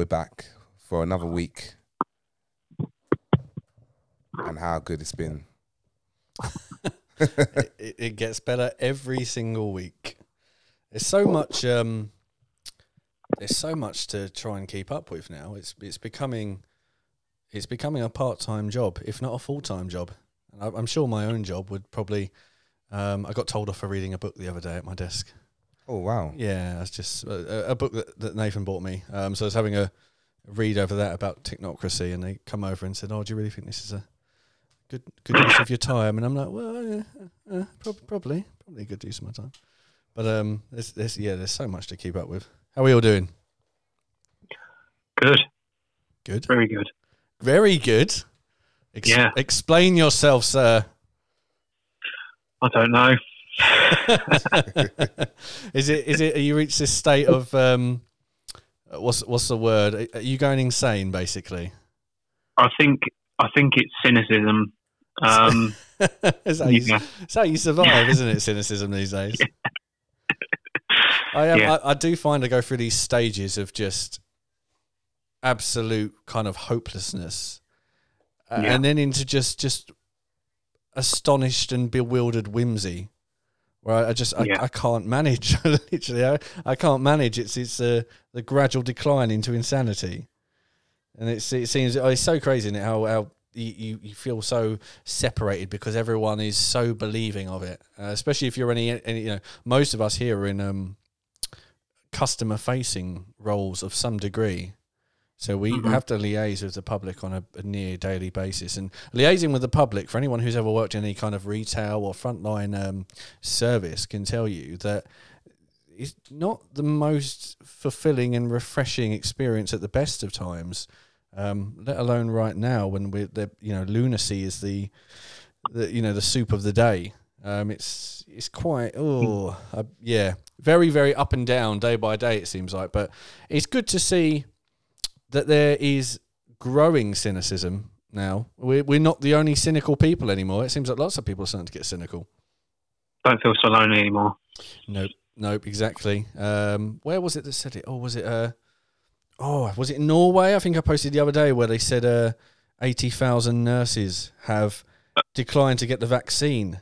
we're back for another week. And how good it's been. it, it gets better every single week. There's so much. Um, there's so much to try and keep up with now. It's it's becoming, it's becoming a part time job, if not a full time job. And I, I'm sure my own job would probably. Um, I got told off for reading a book the other day at my desk. Oh wow! Yeah, it's just a, a book that, that Nathan bought me. Um, so I was having a read over that about technocracy, and they come over and said, "Oh, do you really think this is a good good use of your time?" And I'm like, "Well, yeah, uh, prob- probably, probably a good use of my time." But um, there's, there's yeah, there's so much to keep up with. How are we all doing? Good. Good. Very good. Very good. Ex- Yeah. Explain yourself, sir. I don't know. Is it is it? Are you reached this state of um, what's what's the word? Are you going insane, basically? I think I think it's cynicism. Um, that's, how you, yeah. how you survive, isn't it? Cynicism these days. I, am, Yeah. I I do find I go through these stages of just absolute kind of hopelessness, uh, Yeah. and then into just just astonished and bewildered whimsy, where I, just I, Yeah. I can't manage. Literally, I, I can't manage. It's it's uh, the gradual decline into insanity, and it's it seems oh, it's so crazy isn't it, how how you, you, you feel so separated because everyone is so believing of it, uh, especially if you're any, any you know most of us here are in um customer facing roles of some degree. So we Mhm. have to liaise with the public on a, a near daily basis, and liaising with the public for anyone who's ever worked in any kind of retail or frontline um, service can tell you that it's not the most fulfilling and refreshing experience at the best of times. Um, let alone right now when we're the you know lunacy is the, the you know the soup of the day. Um, it's it's quite oh uh, yeah very very up and down day by day it seems like, but it's good to see that there is growing cynicism now. We're we're not the only cynical people anymore. It seems like lots of people are starting to get cynical. don't feel so lonely anymore. Nope, nope, exactly. Um, where was it that said it? Oh, was it uh, oh, was it Norway? I think I posted the other day where they said uh, eighty thousand nurses have declined to get the vaccine.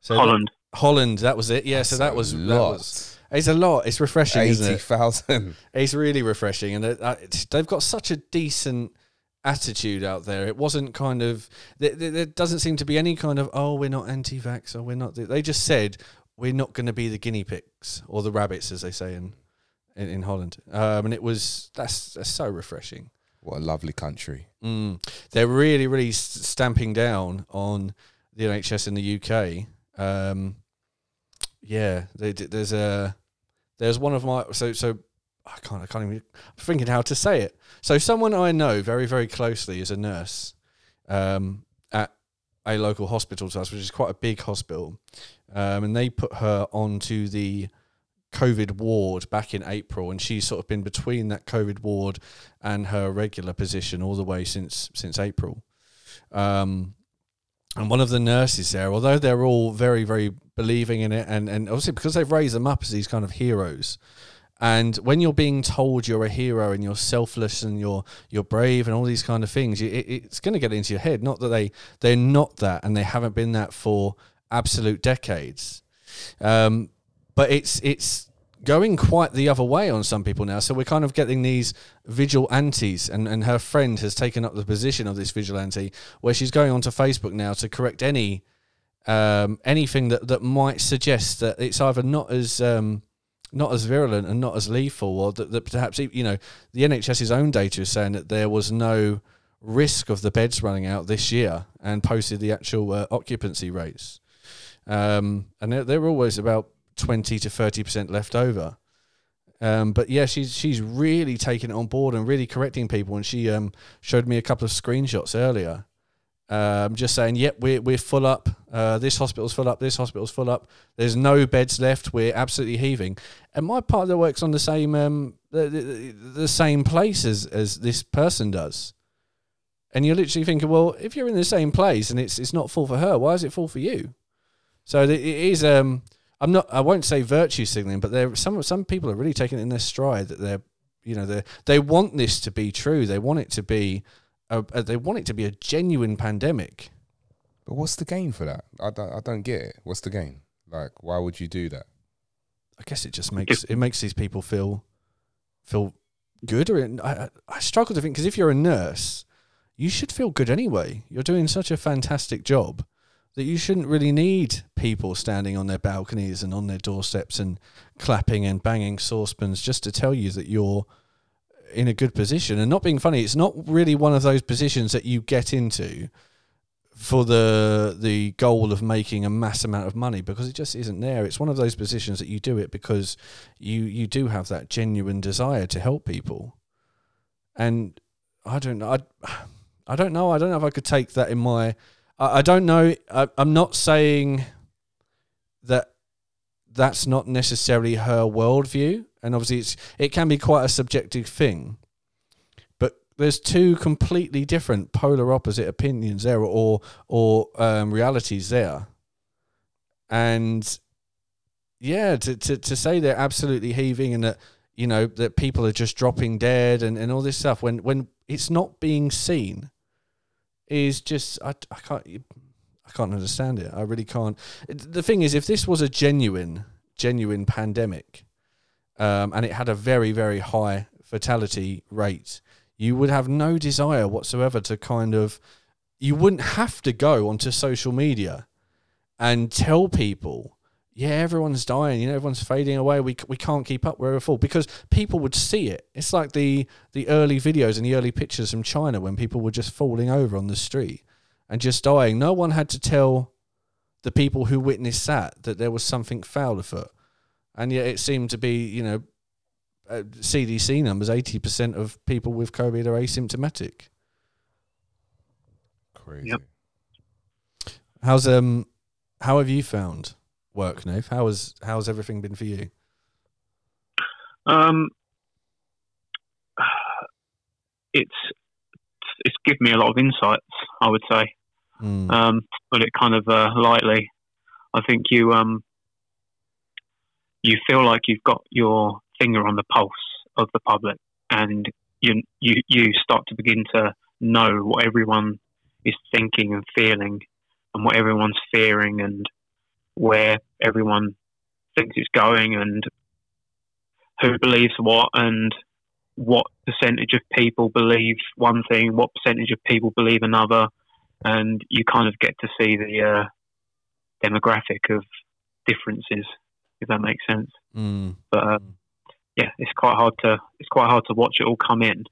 So Holland. Holland, that was it. Yeah, so that That's a was that was. It's a lot. It's refreshing, isn't Eighty it? thousand. It's really refreshing, and uh, it's- they've got such a decent attitude out there. It wasn't kind of there, there, there doesn't seem to be any kind of oh we're not anti-vax or we're not. They just said we're not going to be the guinea pigs or the rabbits, as they say in in, in Holland. Um, and it was that's that's so refreshing. What a lovely country. Mm. They're really, really s- stamping down on the NHS in the UK. Um, yeah, they, d- there's a there's one of my so so I can't I can't even I'm thinking how to say it. So someone I know very very closely is a nurse um, at a local hospital to us, which is quite a big hospital, um, and they put her onto the COVID ward back in April, and she's sort of been between that COVID ward and her regular position all the way since since April. Um, and one of the nurses there, although they're all very very believing in it, and and obviously because they've raised them up as these kind of heroes. And when you're being told you're a hero and you're selfless and you're you're brave and all these kind of things, it, it's going to get into your head. Not that they they're not that and they haven't been that for absolute decades. Um, but it's it's going quite the other way on some people now. So we're kind of getting these vigilantes, and and her friend has taken up the position of this vigilante, where she's going onto Facebook now to correct any um, anything that that might suggest that it's either not as um, not as virulent and not as lethal, or that, that perhaps you know the NHS's own data is saying that there was no risk of the beds running out this year, and posted the actual uh, occupancy rates, um, and they're, they're always about twenty to thirty percent left over. Um, but yeah, she's she's really taking it on board and really correcting people, and she um, showed me a couple of screenshots earlier um, just saying, yep, we're, we're full up. Uh, this hospital's full up. This hospital's full up. There's no beds left. We're absolutely heaving. And my partner works on the same um, the, the, the same place as, as this person does. And you're literally thinking, well, if you're in the same place and it's it's not full for her, why is it full for you? So it is. Um, I'm not. I won't say virtue signaling, but there some some people are really taking it in their stride that they're you know, they they want this to be true. They want it to be, a, a, they want it to be a genuine pandemic. But what's the gain for that? I don't, I don't get it. What's the gain? Like, why would you do that? I guess it just makes it makes these people feel feel good. Or I I, I struggle to think because if you're a nurse, you should feel good anyway. You're doing such a fantastic job that you shouldn't really need people standing on their balconies and on their doorsteps and clapping and banging saucepans just to tell you that you're in a good position. And not being funny, it's not really one of those positions that you get into for the the goal of making a mass amount of money because it just isn't there. It's one of those positions that you do it because you you do have that genuine desire to help people. And I don't know. I, I don't know. I don't know if I could take that in my. I, I don't know. I, I'm not saying that that's not necessarily her worldview, and obviously it's it can be quite a subjective thing. But there's two completely different polar opposite opinions there, or or um, realities there, and yeah, to, to to say they're absolutely heaving and that you know that people are just dropping dead and, and all this stuff when when it's not being seen is just I, I can't I can't understand it. I really can't. The thing is, if this was a genuine genuine pandemic, um, and it had a very very high fatality rate, you would have no desire whatsoever to kind of you wouldn't have to go onto social media and tell people yeah, everyone's dying. You know, everyone's fading away. We we can't keep up. We're full because people would see it. It's like the the early videos and the early pictures from China when people were just falling over on the street and just dying. No one had to tell the people who witnessed that that there was something foul afoot, and yet it seemed to be you know. Uh, CDC numbers: eighty percent of people with COVID are asymptomatic. Crazy. Yep. How's um, how have you found work, Nave? How has how's everything been for you? Um, it's it's given me a lot of insights. I would say, Mm. um, put it kind of uh, lightly. I think you um, you feel like you've got your finger on the pulse of the public, and you you you start to begin to know what everyone is thinking and feeling, and what everyone's fearing, and where everyone thinks it's going, and who believes what, and what percentage of people believe one thing, what percentage of people believe another, and you kind of get to see the uh, demographic of differences, if that makes sense. Mm. But uh, yeah, it's quite hard to it's quite hard to watch it all come in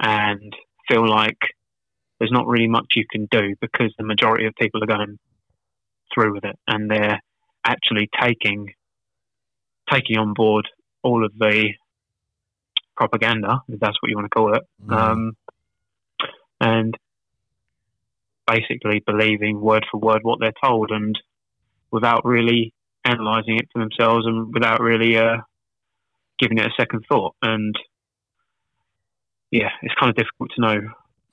and feel like there's not really much you can do because the majority of people are going through with it and they're actually taking taking on board all of the propaganda, if that's what you want to call it, Mm. um, and basically believing word for word what they're told, and without really analysing it for themselves, and without really uh, giving it a second thought. And yeah, it's kind of difficult to know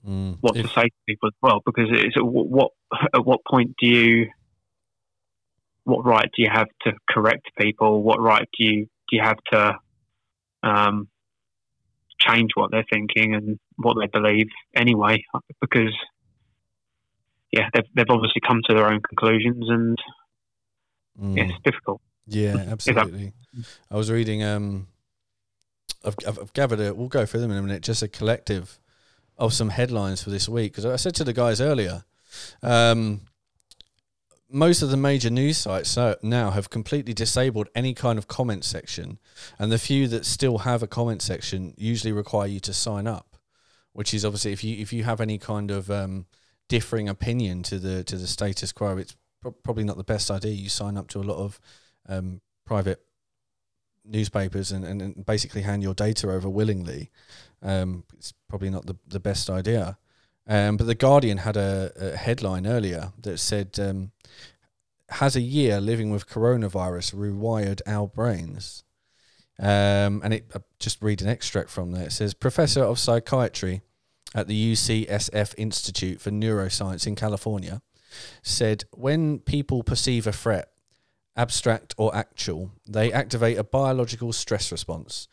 Mm. what If- to say to people as well, because it's at what at what point do you what right do you have to correct people? What right do you do you have to um, change what they're thinking and what they believe anyway? Because yeah, they've they've obviously come to their own conclusions, and Mm. yeah, it's difficult. Yeah, absolutely. I was reading. Um, I've, I've, gathered it. We'll go through them in a minute. Just a collective of some headlines for this week because I said to the guys earlier, um, most of the major news sites now have completely disabled any kind of comment section, and the few that still have a comment section usually require you to sign up, which is obviously if you if you have any kind of um, differing opinion to the to the status quo, it's pro- probably not the best idea. You sign up to a lot of um, private newspapers and, and, and basically hand your data over willingly. Um, it's probably not the, the best idea. Um, but the Guardian had a, a headline earlier that said, um, "Has a year living with coronavirus rewired our brains?" Um, and it uh, just read an extract from there. It says, "Professor of psychiatry at the UCSF Institute for Neuroscience in California said when people perceive a threat, abstract or actual, they activate a biological stress response.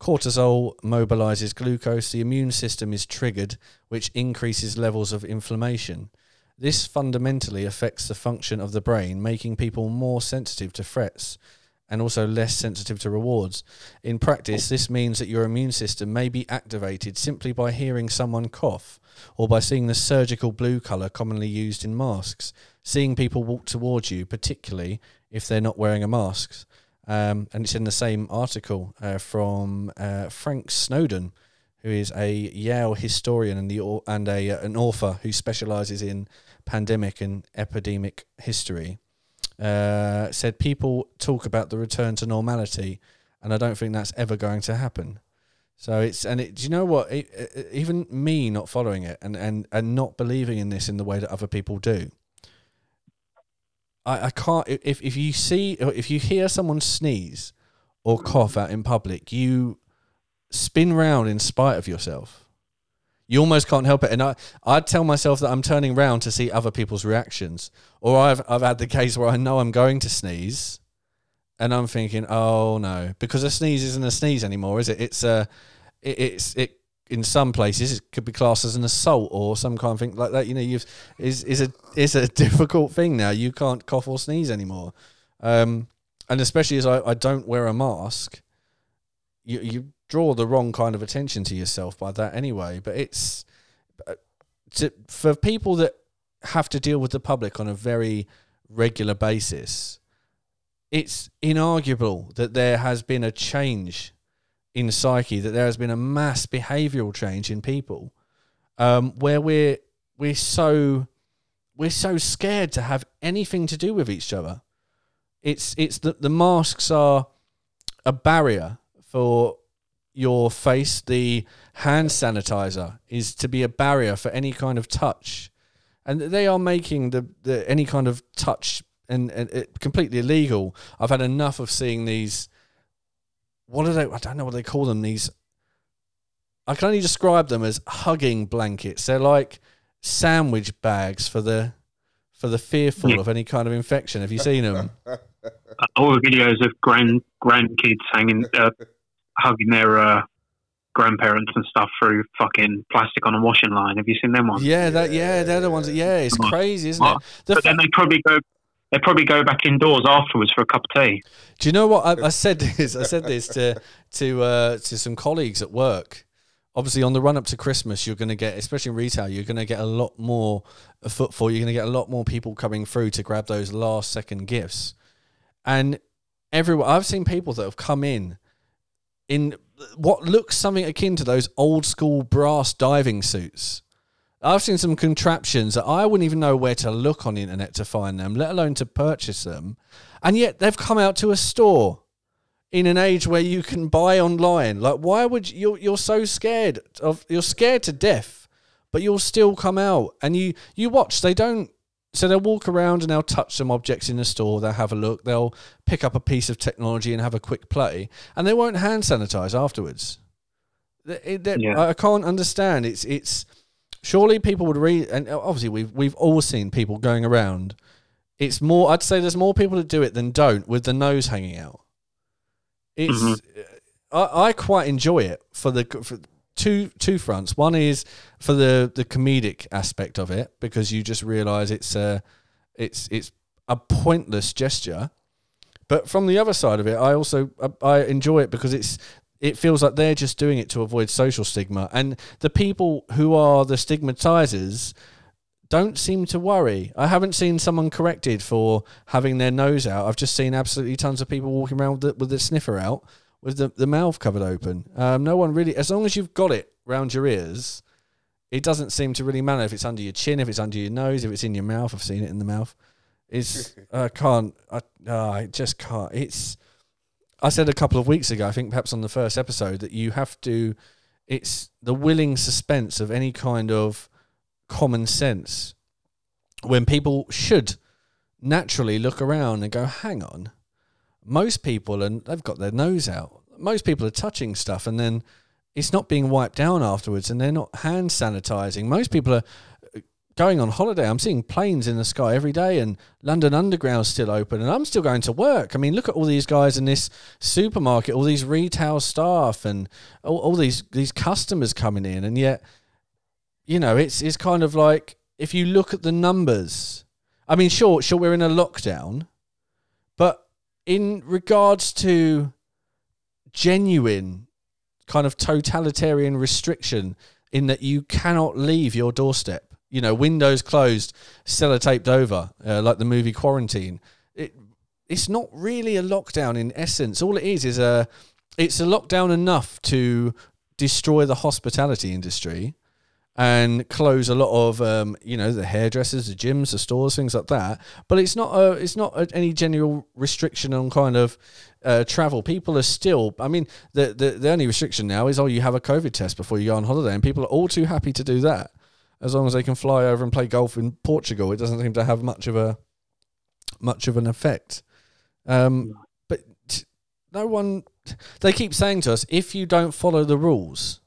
Cortisol mobilizes glucose. The immune system is triggered, which increases levels of inflammation. This fundamentally affects the function of the brain, making people more sensitive to threats and also less sensitive to rewards. In practice, this means that your immune system may be activated simply by hearing someone cough or by seeing the surgical blue colour commonly used in masks, seeing people walk towards you, particularly if they're not wearing a mask. Um, and it's in the same article uh, from uh, Frank Snowden, who is a Yale historian and the and a an author who specialises in pandemic and epidemic history. Uh, said people talk about the return to normality, and I don't think that's ever going to happen. So it's and it, do you know what? It, it, even me not following it and, and and not believing in this in the way that other people do. I, I can't if if you see if you hear someone sneeze or cough out in public, you spin round in spite of yourself. You almost can't help it, and I I tell myself that I'm turning round to see other people's reactions. Or I've I've had the case where I know I'm going to sneeze, and I'm thinking, oh no, because a sneeze isn't a sneeze anymore, is it? It's a it, it's it in some places it could be classed as an assault or some kind of thing like that. You know, you've is is a is a difficult thing now. You can't cough or sneeze anymore, um, and especially as I, I don't wear a mask, you you draw the wrong kind of attention to yourself by that anyway. But it's uh, to, for people that have to deal with the public on a very regular basis. It's inarguable that there has been a change in psyche, that there has been a mass behavioural change in people, um, where we're we're so we're so scared to have anything to do with each other. It's it's that the masks are a barrier for your face. The hand sanitizer is to be a barrier for any kind of touch, and they are making the, the any kind of touch and, and completely illegal. I've had enough of seeing these. What are they? I don't know what they call them. These. I can only describe them as hugging blankets. They're like sandwich bags for the for the fearful Yeah. of any kind of infection. Have you seen them? Uh, all the videos of grand grandkids hanging, uh, hugging their uh, grandparents and stuff through fucking plastic on a washing line. Have you seen them ones? Yeah, that yeah, they're the ones. That, yeah, it's crazy, isn't it? The But fa- then they probably go. They probably go back indoors afterwards for a cup of tea. Do you know what I, I said? This I said this to to uh, to some colleagues at work. Obviously, on the run up to Christmas, you're going to get, especially in retail, you're going to get a lot more footfall. You're going to get a lot more people coming through to grab those last second gifts, and everyone. I've seen people that have come in in what looks something akin to those old school brass diving suits. I've seen some contraptions that I wouldn't even know where to look on the internet to find them, let alone to purchase them. And yet they've come out to a store in an age where you can buy online. Like, why would you? You're, you're so scared of. You're scared to death, but you'll still come out and you you watch. They don't. So they'll walk around and they'll touch some objects in the store. They'll have a look. They'll pick up a piece of technology and have a quick play, and they won't hand sanitize afterwards. Th- it- that- Yeah. I I can't understand. It's it's surely people would read, and obviously we've we've all seen people going around. It's more. I'd say there's more people that do it than don't with the nose hanging out. It's. Mhm. I, I quite enjoy it for the for two two fronts. One is for the the comedic aspect of it because you just realise it's a it's it's a pointless gesture. But from the other side of it, I also I, I enjoy it because it's it feels like they're just doing it to avoid social stigma, and the people who are the stigmatizers don't seem to worry. I haven't seen someone corrected for having their nose out. I've just seen absolutely tons of people walking around with the, with the sniffer out, with the, the mouth covered open. Um, no one really, as long as you've got it round your ears, it doesn't seem to really matter if it's under your chin, if it's under your nose, if it's in your mouth. I've seen it in the mouth. It's I can't. I uh, I just can't. It's. I said a couple of weeks ago, I think perhaps on the first episode, that you have to. It's the willing suspense of any kind of common sense when people should naturally look around and go, "Hang on." Most people and they've got their nose out. Most people are touching stuff and then it's not being wiped down afterwards and they're not hand sanitizing. Most people are going on holiday. I'm seeing planes in the sky every day, and London Underground's still open, and I'm still going to work. I mean, look at all these guys in this supermarket, all these retail staff, and all, all these these customers coming in, and yet, you know, it's it's kind of like if you look at the numbers. I mean, sure, sure, we're in a lockdown, but in regards to genuine kind of totalitarian restriction in that you cannot leave your doorstep. You know, windows closed, sellotaped over, uh, like the movie Quarantine. It it's not really a lockdown in essence. All it is is a it's a lockdown enough to destroy the hospitality industry and close a lot of um, you know the hairdressers, the gyms, the stores, things like that. But it's not a it's not a, any general restriction on kind of uh, travel. People are still. I mean, the, the the only restriction now is oh you have a COVID test before you go on holiday, and people are all too happy to do that as long as they can fly over and play golf in Portugal. It doesn't seem to have much of a much of an effect. Um, but no one. They keep saying to us, if you don't follow the rules,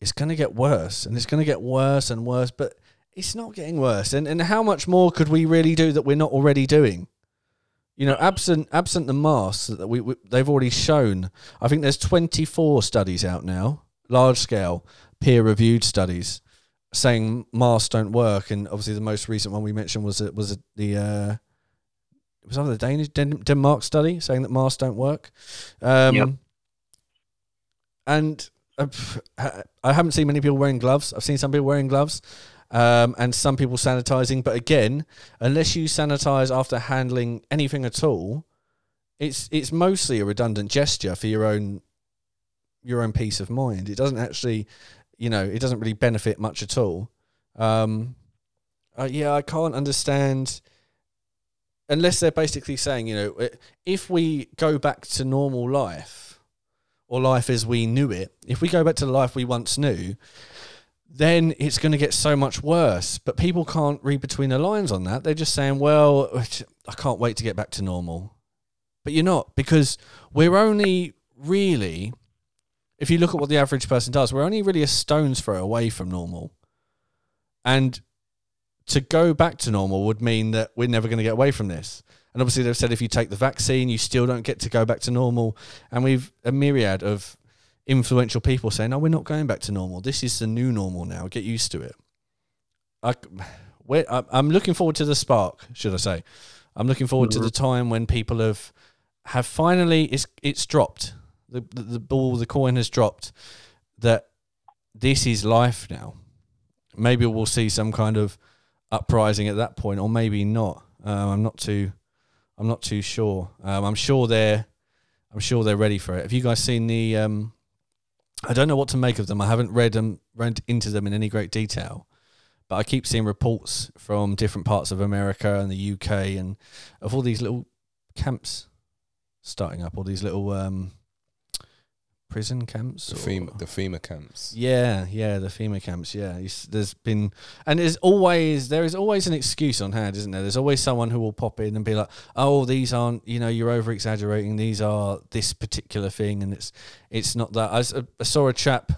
it's going to get worse, and it's going to get worse and worse. But it's not getting worse. And and how much more could we really do that we're not already doing? You know, absent absent the masks that we, we they've already shown. I think there's 24 studies out now, large scale peer reviewed studies saying masks don't work, and obviously the most recent one we mentioned was it was the uh, it was either the Danish Den- Denmark study saying that masks don't work. Um, Yep. And uh, I haven't seen many people wearing gloves. I've seen some people wearing gloves. Um, and some people sanitizing, but again, unless you sanitize after handling anything at all, it's it's mostly a redundant gesture for your own your own peace of mind. It doesn't actually you know, it doesn't really benefit much at all. Um, uh, yeah, I can't understand unless they're basically saying, you know, if we go back to normal life or life as we knew it, if we go back to the life we once knew, then it's going to get so much worse. But people can't read between the lines on that. They're just saying, well, I can't wait to get back to normal. But you're not because we're only really if you look at what the average person does, we're only really a stone's throw away from normal. And to go back to normal would mean that we're never going to get away from this. And obviously, they've said if you take the vaccine, you still don't get to go back to normal. And we've a myriad of influential people saying, "No, we're not going back to normal. This is the new normal now. Get used to it." I, I'm looking forward to the spark, should I say? I'm looking forward to Mhm. the time when people have have finally it's it's dropped the, the the ball, the coin has dropped. That this is life now. Maybe we'll see some kind of uprising at that point, or maybe not. Um, I'm not too, I'm not too sure. Um, I'm sure they're, I'm sure they're ready for it. Have you guys seen the? Um, I don't know what to make of them. I haven't read them, read into them in any great detail, but I keep seeing reports from different parts of America and the UK and of all these little camps starting up, all these little um, prison camps. The FEMA, the FEMA camps. yeah, yeah, the FEMA camps. Yeah, It's- there's been, and there's always there is always an excuse on hand, isn't there? There's always someone who will pop in and be like, "Oh, these aren't, you know, you're over exaggerating. These are this particular thing, and it's it's not that." I saw a chap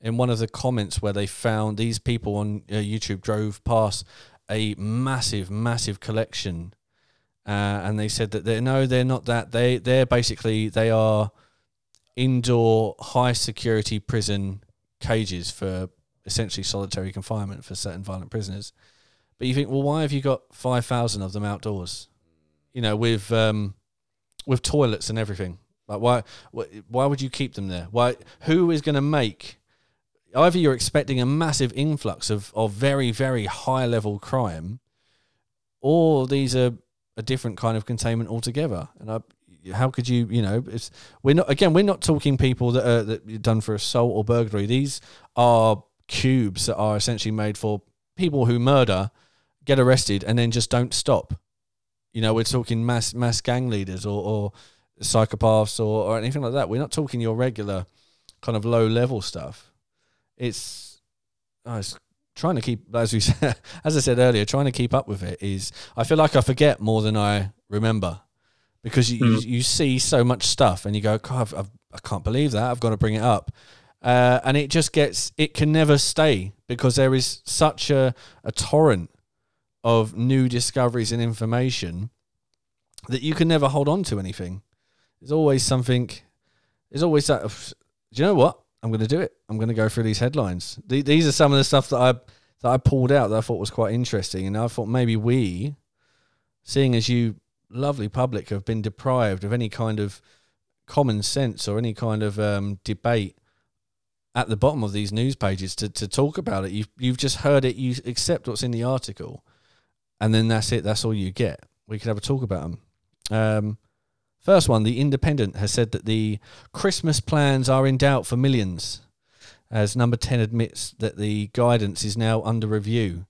in one of the comments where they found these people on uh, YouTube drove past a massive, massive collection, uh, and they said that they no, they're not that. They they're basically they are indoor high security prison cages for essentially solitary confinement for certain violent prisoners. But you think, well, why have you got five thousand of them outdoors? You know, with um, with toilets and everything. Like, why why would you keep them there? Why? Who is going to make? Either you're expecting a massive influx of of very very high level crime, or these are a different kind of containment altogether. And I, how could you, you know, it's, we're not again, we're not talking people that are that are done for assault or burglary. These are cubes that are essentially made for people who murder, get arrested, and then just don't stop. You know, we're talking mass mass gang leaders or, or psychopaths or, or anything like that. We're not talking your regular kind of low level stuff. It's, oh, it's trying to keep as we said, as I said earlier, trying to keep up with it is. I feel like I forget more than I remember because you, you, Mm. you see so much stuff and you go, God, I've, I've, I can't believe that. I've got to bring it up. uh, and it just gets it can never stay because there is such a, a torrent of new discoveries and information that you can never hold on to anything. There's always something. There's always that. Do you know what? I'm going to do it. I'm going to go through these headlines. These are some of the stuff that I that I pulled out that I thought was quite interesting, and I thought maybe we, seeing as you lovely public have been deprived of any kind of common sense or any kind of um, debate at the bottom of these news pages to, to talk about it. You've you've just heard it. You accept what's in the article, and then that's it. That's all you get. We could have a talk about them. Um, first one, the Independent has said that the Christmas plans are in doubt for millions, as Number Ten admits that the guidance is now under review,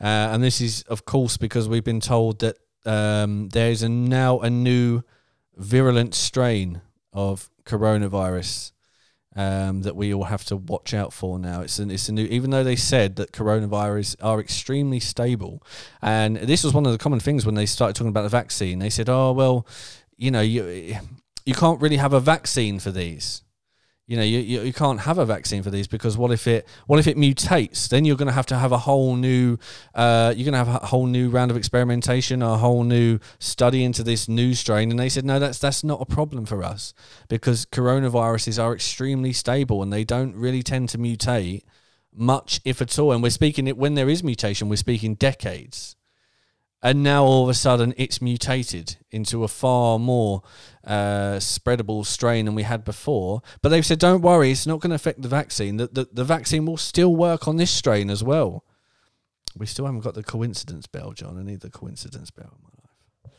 uh, and this is of course because we've been told that um, there is a, now a new virulent strain of coronavirus um, that we all have to watch out for now. It's an, it's a new, even though they said that coronavirus are extremely stable, and this was one of the common things when they started talking about the vaccine. They said, "Oh well, you know, you you can't really have a vaccine for these." You know you, you, you, can't have a vaccine for these because what if it what if it mutates? Then you're going to have to have a whole new uh, you're going to have a whole new round of experimentation a whole new study into this new strain. And they said no that's that's not a problem for us because coronaviruses are extremely stable and they don't really tend to mutate much if at all. And we're speaking it when there is mutation we're speaking decades and now all of a sudden it's mutated into a far more uh, spreadable strain than we had before. But they've said, don't worry, it's not going to affect the vaccine. The, the, the vaccine will still work on this strain as well. We still haven't got the coincidence bell, John. I need the coincidence bell in my life.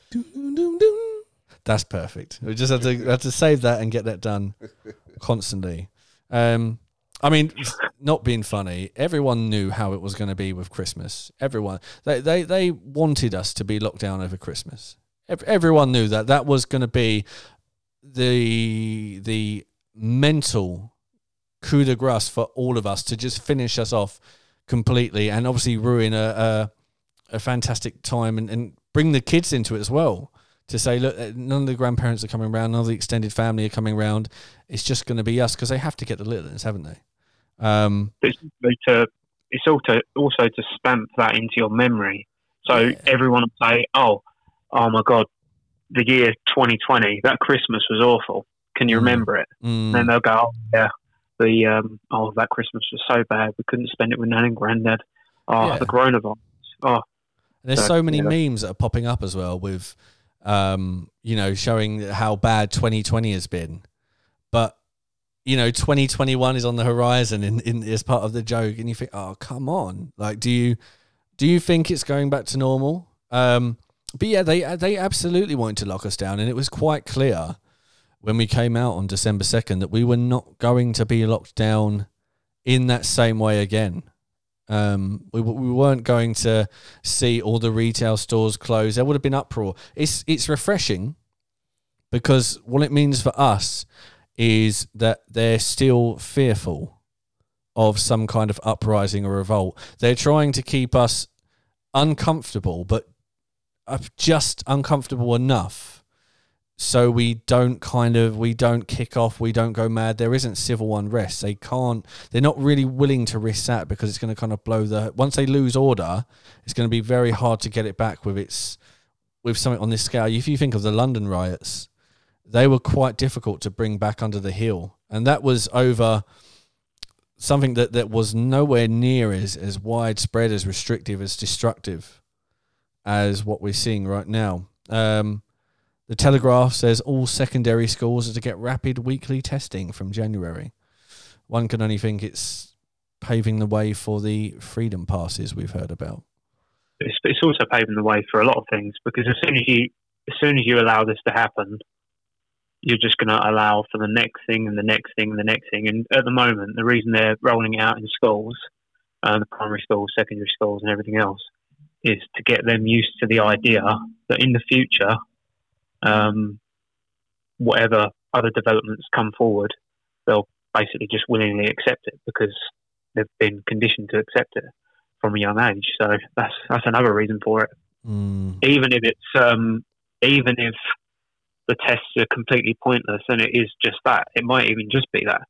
That's perfect. We just have to have to save that and get that done constantly. Um, I mean, not being funny, everyone knew how it was going to be with Christmas. Everyone, they, they, they wanted us to be locked down over Christmas. Everyone knew that that was going to be the the mental coup de grace for all of us to just finish us off completely and obviously ruin a a, a fantastic time and, and bring the kids into it as well to say, look, none of the grandparents are coming around, none of the extended family are coming around. It's just going to be us because they have to get the little ones, haven't they? Um, it's to it's also also to stamp that into your memory. So yeah. everyone will say, "Oh, oh my God, the year 2020, that Christmas was awful. Can you mm. remember it?" Mm. And they'll go, "Oh yeah, the um, oh that Christmas was so bad. We couldn't spend it with Nan and Granddad. Oh, yeah. the coronavirus. Oh." There's so, so many yeah. memes that are popping up as well with, um, you know, showing how bad 2020 has been, but you know 2021 is on the horizon in, in as part of the joke and you think oh come on. Like do you do you think it's going back to normal? Um but yeah they they absolutely wanted to lock us down and it was quite clear when we came out on december 2nd that we were not going to be locked down in that same way again um, we, we weren't going to see all the retail stores close. There would have been uproar. It's it's refreshing because what it means for us is that they're still fearful of some kind of uprising or revolt. They're trying to keep us uncomfortable, but just uncomfortable enough so we don't kind of we don't kick off we don't go mad there isn't civil unrest they can't they're not really willing to risk that because it's going to kind of blow the once they lose order it's going to be very hard to get it back with its with something on this scale if you think of the london riots they were quite difficult to bring back under the heel. And that was over something that, that was nowhere near as, as widespread, as restrictive, as destructive as what we're seeing right now. Um, the Telegraph says all secondary schools are to get rapid weekly testing from January. One can only think it's paving the way for the freedom passes we've heard about. It's, it's also paving the way for a lot of things because as soon as you as soon as you allow this to happen, you're just going to allow for the next thing and the next thing and the next thing. And at the moment, the reason they're rolling it out in schools, uh, the primary schools, secondary schools, and everything else, is to get them used to the idea that in the future, um, whatever other developments come forward, they'll basically just willingly accept it because they've been conditioned to accept it from a young age. So that's that's another reason for it. Mm. Even if it's um, even if the tests are completely pointless and it is just that. It might even just be that.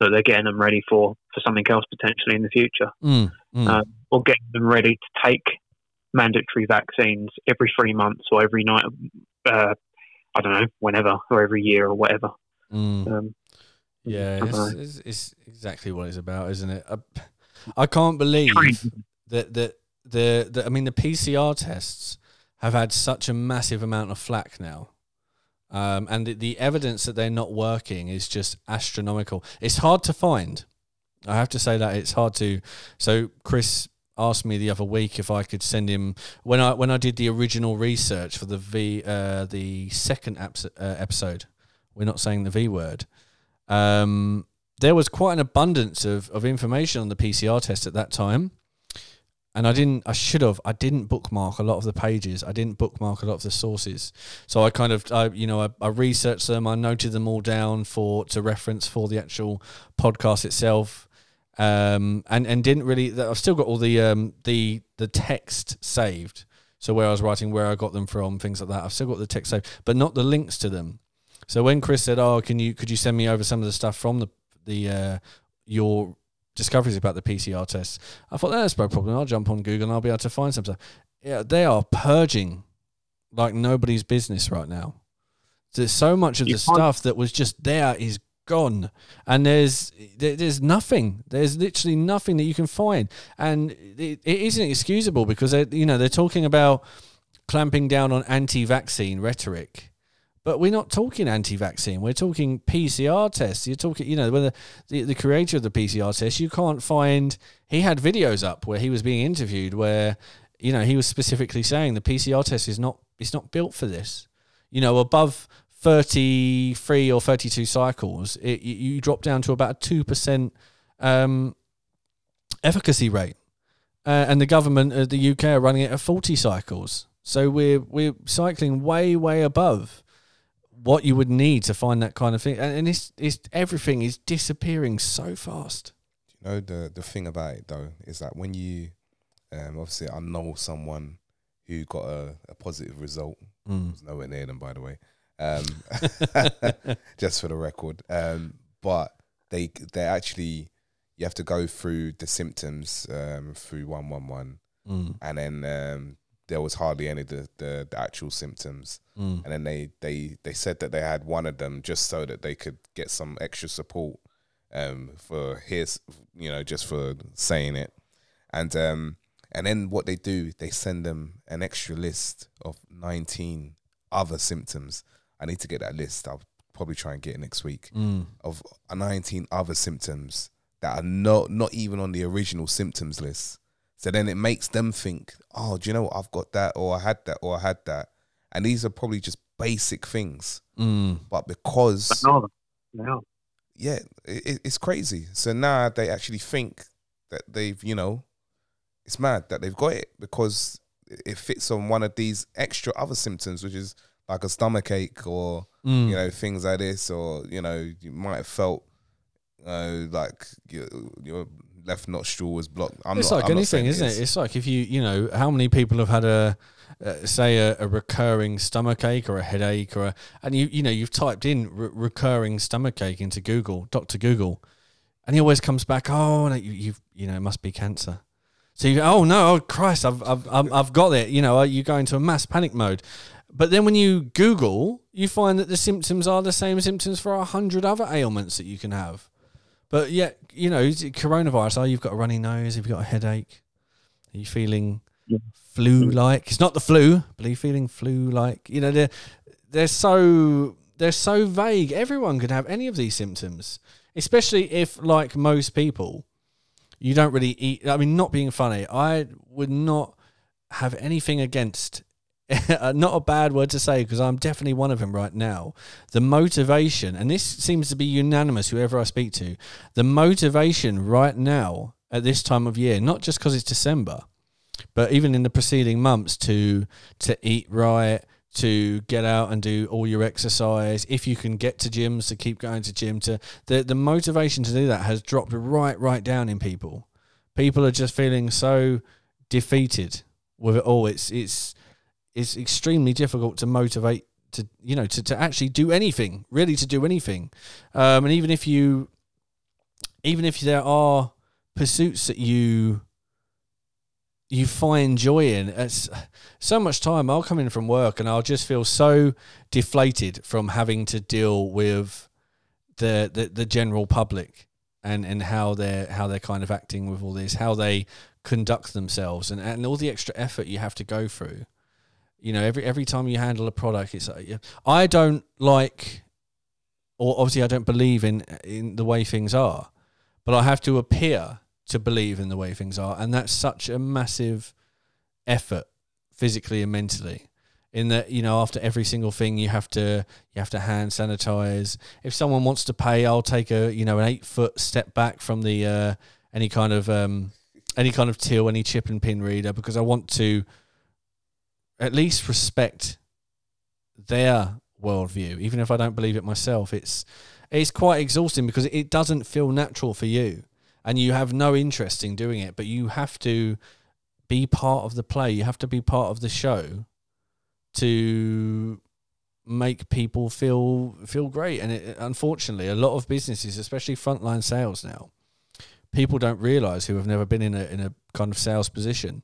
that they're getting them ready for for something else potentially in the future, Mm, mm. um, or getting them ready to take mandatory vaccines every three months or every night. Uh, I don't know, whenever or every year or whatever. Mm. Um, Yeah, it's, it's, it's exactly what it's about, isn't it? I, I can't believe that that the, the I mean the PCR tests have had such a massive amount of flack now. Um, and the, the evidence that they're not working is just astronomical. It's hard to find. I have to say that it's hard to. So Chris asked me the other week if I could send him when I when I did the original research for the V uh, the second abs- uh, episode. We're not saying the V word. Um, there was quite an abundance of, of information on the PCR test at that time. And I didn't, I should have, I didn't bookmark a lot of the pages. I didn't bookmark a lot of the sources. So I kind of, I, you know, I, I researched them. I noted them all down for, to reference for the actual podcast itself. Um, and, and didn't really, I've still got all the, um, the, the text saved. So where I was writing, where I got them from, things like that. I've still got the text saved, but not the links to them. So when Chris said, "Oh, can you could you send me over some of the stuff from the the uh, your discoveries about the PCR tests?" I thought that's no problem. I'll jump on Google and I'll be able to find some stuff. Yeah, they are purging like nobody's business right now. There's so much of You the stuff that was just there is gone, and there's there's nothing. There's literally nothing that you can find, and it, it isn't excusable because they, you know they're talking about clamping down on anti-vaccine rhetoric. But we're not talking anti-vaccine. We're talking PCR tests. You're talking, you know, when the, the, the creator of the PCR test, you can't find. He had videos up where he was being interviewed, where you know he was specifically saying the PCR test is not it's not built for this. You know, above thirty three or thirty two cycles, it, you, drop down to about a two percent um, efficacy rate, uh, and the government of the UK are running it at forty cycles. So we're we're cycling way way above what you would need to find that kind of thing, and, and it's it's everything is disappearing so fast. You know the the thing about it though is that when you, um, obviously I know someone who got a, a positive result. Mm. It's nowhere near them, by the way. Um, just for the record. Um, but they they actually you have to go through the symptoms um, through one one one, Mm. and then um, there was hardly any of the, the, the actual symptoms. Mm. and then they they they said that they had one of them just so that they could get some extra support um for his you know just for saying it and um and then what they do they send them an extra list of 19 other symptoms i need to get that list i'll probably try and get it next week Mm. of 19 other symptoms that are not not even on the original symptoms list so then it makes them think oh do you know what i've got that or i had that or i had that and these are probably just basic things Mm. but because They are. They are. yeah it, it's crazy so now they actually think that they've you know it's mad that they've got it because it fits on one of these extra other symptoms which is like a stomach ache or Mm. you know things like this or you know you might have felt uh, like your, your left nostril was blocked I'm it's not, like I'm anything, isn't is. it? It's like if you, you know, how many people have had a, uh, say, a, a recurring stomach ache or a headache or a, and you, you know, you've typed in re- recurring stomach ache into Google, Doctor Google, and he always comes back, oh, no, you, you've, you know, it must be cancer. So you, go, oh no, oh Christ, I've, I've, I've, I've got it. You know, you go into a mass panic mode. But then when you Google, you find that the symptoms are the same symptoms for a hundred other ailments that you can have. But yet, you know, coronavirus. Oh, you've got a runny nose. You've got a headache. Are you feeling Yeah. flu-like? It's not the flu, but are you feeling flu-like? You know, they're they're so they're so vague. Everyone could have any of these symptoms, especially if, like most people, you don't really eat. I mean, not being funny, I would not have anything against. Uh, not a bad word to say because I'm definitely one of them right now. The motivation, and this seems to be unanimous, whoever I speak to, the motivation right now at this time of year, not just because it's December, but even in the preceding months to to eat right, to get out and do all your exercise. If you can get to gyms, to keep going to gym, to the the motivation to do that has dropped right right down in people. People are just feeling so defeated with it all. It's it's it's extremely difficult to motivate to you know to, to actually do anything really to do anything. Um, and even if you even if there are pursuits that you you find joy in it's so much time i'll come in from work and i'll just feel so deflated from having to deal with the the, the general public and and how they're how they're kind of acting with all this how they conduct themselves and, and all the extra effort you have to go through you know every every time you handle a product it's like, yeah, i don't like or obviously i don't believe in in the way things are but i have to appear to believe in the way things are and that's such a massive effort physically and mentally. In that you know after every single thing you have to you have to hand sanitize. If someone wants to pay i'll take a you know an eight foot step back from the uh, any kind of um, any kind of till any chip and pin reader because i want to at least respect their worldview even if i don't believe it myself it's it's quite exhausting because it doesn't feel natural for you and you have no interest in doing it but you have to be part of the play you have to be part of the show to make people feel feel great. And it, unfortunately, a lot of businesses, especially frontline sales now, people don't realize who have never been in a in a kind of sales position.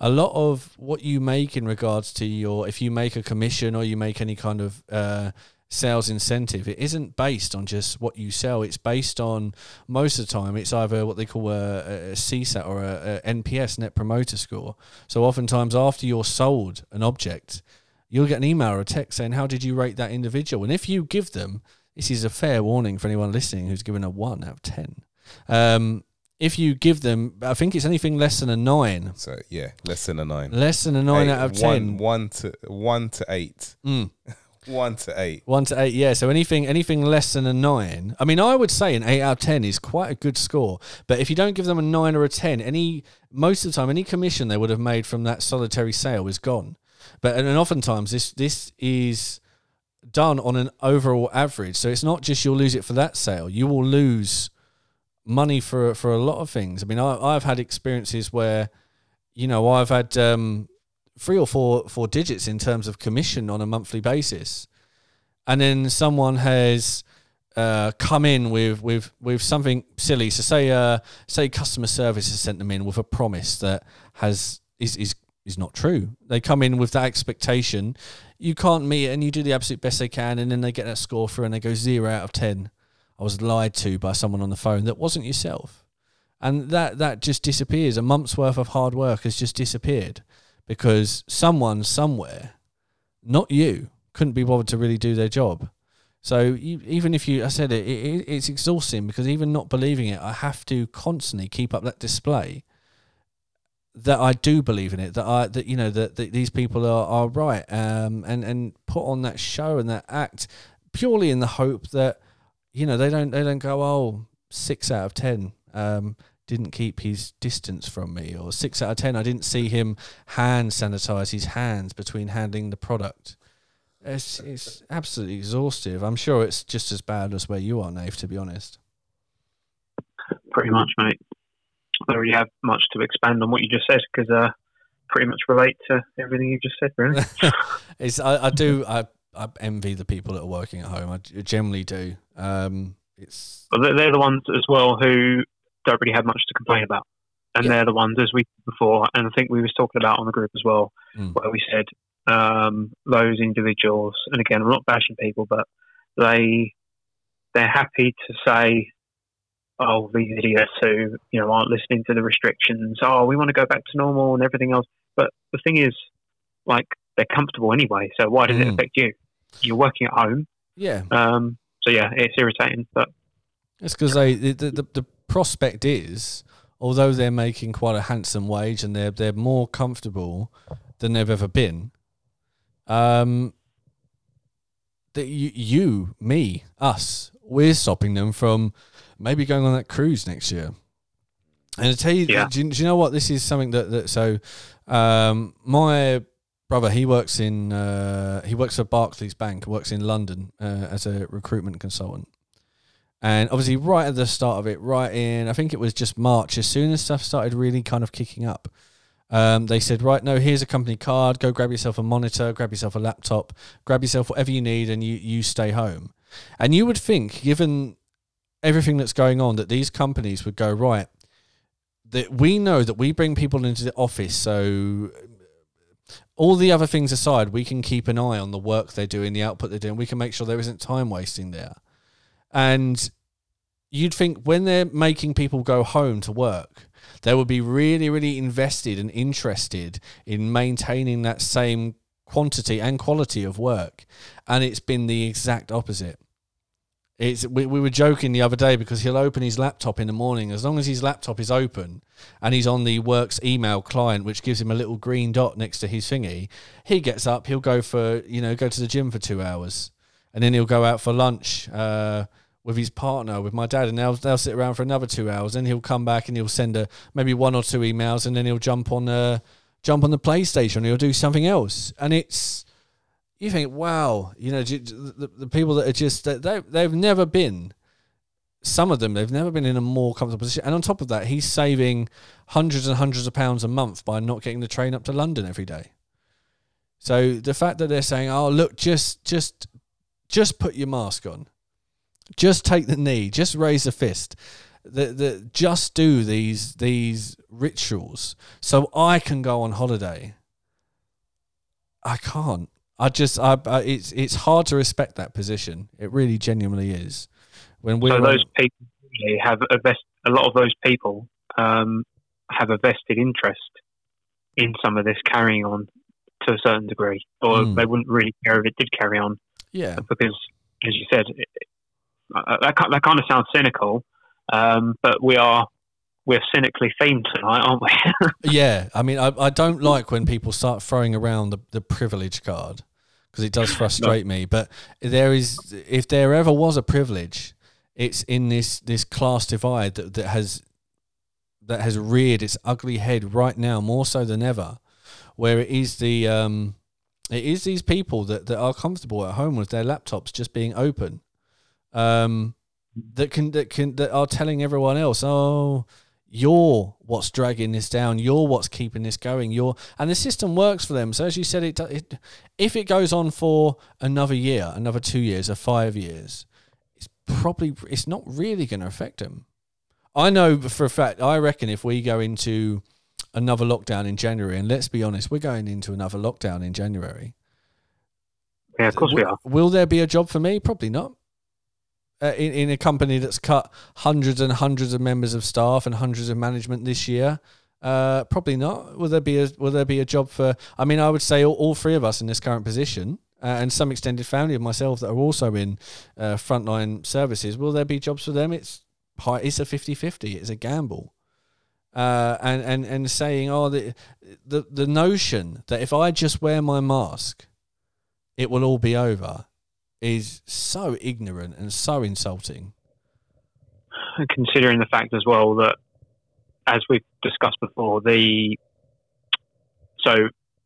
A lot of what you make in regards to your if you make a commission or you make any kind of uh, sales incentive, it isn't based on just what you sell. It's based on most of the time it's either what they call a, a CSAT or a, a NPS Net Promoter Score. So oftentimes after you're sold an object, you'll get an email or a text saying, How did you rate that individual? And if you give them, this is a fair warning for anyone listening who's given a one out of 10. Um, if you give them, I think it's anything less than a nine. So yeah, less than a nine. Less than a nine Eight- out of one- 10. One to one to eight. Mm. One to eight. One to eight, yeah. So anything anything less than a nine. I mean, I would say an eight out of ten is quite a good score. But if you don't give them a nine or a ten, any most of the time, any commission they would have made from that solitary sale is gone. But and oftentimes this this is done on an overall average. So it's not just you'll lose it for that sale. You will lose money for for a lot of things. I mean, I, I've had experiences where, you know, I've had um, three or four four digits in terms of commission on a monthly basis, and then someone has uh, come in with with with something silly. So say uh, say customer service has sent them in with a promise that has is is is not true. They come in with that expectation. You can't meet it, and you do the absolute best they can, and then they get that score through, and they go zero out of ten. I was lied to by someone on the phone that wasn't yourself, and that that just disappears. A month's worth of hard work has just disappeared because someone somewhere, not you, couldn't be bothered to really do their job. So you, even if you, I said it, it, it's exhausting because even not believing it, I have to constantly keep up that display that I do believe in it. That I that you know that, that these people are are right, um, and and put on that show and that act purely in the hope that you know they don't they don't go oh six out of ten. Um, didn't keep his distance from me, or six out of ten. I didn't see him hand sanitize his hands between handling the product. It's it's absolutely exhaustive. I'm sure it's just as bad as where you are, Nave. To be honest. Pretty much, mate. I don't really have much to expand on what you just said because uh, pretty much relate to everything you just said, really. it's I, I do I, I envy the people that are working at home. I generally do. Um, it's but they're, the ones as well who don't really have much to complain about. And Yeah. they're the ones, as we before, and I think we was talking about on the group as well, Mm. where we said um, those individuals, and again, I'm not bashing people, but they they're happy to say, "Oh, these idiots who you know aren't listening to the restrictions. Oh, we want to go back to normal and everything else." But the thing is, like, they're comfortable anyway. So why does it Mm. affect you? You're working at home, yeah. um, so yeah, it's irritating, but It's because they the, the the prospect is, although they're making quite a handsome wage and they're they're more comfortable than they've ever been. Um, that you, you, me, us, we're stopping them from maybe going on that cruise next year. And I tell you, Yeah. do, you, do you know what this is? Something that that so, um, my brother he works in uh, he works for Barclays Bank, works in London uh, as a recruitment consultant. And obviously, right at the start of it, right in, I think it was just March, as soon as stuff started really kind of kicking up, um, they said, right, no, here's a company card. Go grab yourself a monitor, grab yourself a laptop, grab yourself whatever you need, and you, you stay home. And you would think, given everything that's going on that these companies would go right that we know that we bring people into the office so all the other things aside we can keep an eye on the work they're doing the output they're doing we can make sure there isn't time wasting there. And you'd think when they're making people go home to work they would be really really invested and interested in maintaining that same quantity and quality of work. And it's been the exact opposite it's we, we were joking the other day because he'll open his laptop in the morning. As long as his laptop is open and he's on the works email client which gives him a little green dot next to his thingy he gets up he'll go for you know go to the gym for two hours. And then he'll go out for lunch uh, with his partner with my dad. And they'll, they'll sit around for another two hours. And he'll come back and he'll send a maybe one or two emails. And then he'll jump on the jump on the playstation. He'll do something else. And it's you think, wow, you know, the, the people that are just they they've never been. Some of them they've never been in a more comfortable position, and on top of that, he's saving hundreds and hundreds of pounds a month by not getting the train up to London every day. So the fact that they're saying, "Oh, look, just just just put your mask on, just take the knee, just raise a fist." The, the, just do these these rituals so I can go on holiday. I can't. I just, I, I, it's it's hard to respect that position. It really, genuinely is. When we so those people have a vest. A lot of those people um, have a vested interest in some of this carrying on to a certain degree, or mm. they wouldn't really care if it did carry on. Yeah, because as you said, it, that that kind of sounds cynical, um, but we are we're cynically themed tonight, aren't we? yeah, I mean, I, I don't like when people start throwing around the, the privilege card because it does frustrate no. me. But there is, if there ever was a privilege, it's in this this class divide that, that has that has reared its ugly head right now more so than ever, where it is the um, it is these people that, that are comfortable at home with their laptops just being open, um, that can that can that are telling everyone else, oh, you're what's dragging this down. You're what's keeping this going. You're and the system works for them. So as you said, it, it if it goes on for another year, another two years, or five years, it's probably it's not really going to affect them. I know for a fact. I reckon if we go into another lockdown in January, and let's be honest, we're going into another lockdown in January. Yeah, of course we are. Will there be a job for me? Probably not uh, in, in a company that's cut hundreds and hundreds of members of staff and hundreds of management this year? Uh, probably not. Will there be a Will there be a job for? I mean, I would say all, all three of us in this current position, uh, and some extended family of myself that are also in uh, frontline services. Will there be jobs for them? It's it's a 50-50. It's a gamble. Uh, and and and saying, oh, the the the notion that if I just wear my mask, it will all be over is so ignorant and so insulting. Considering the fact as well that, as we've discussed before, the so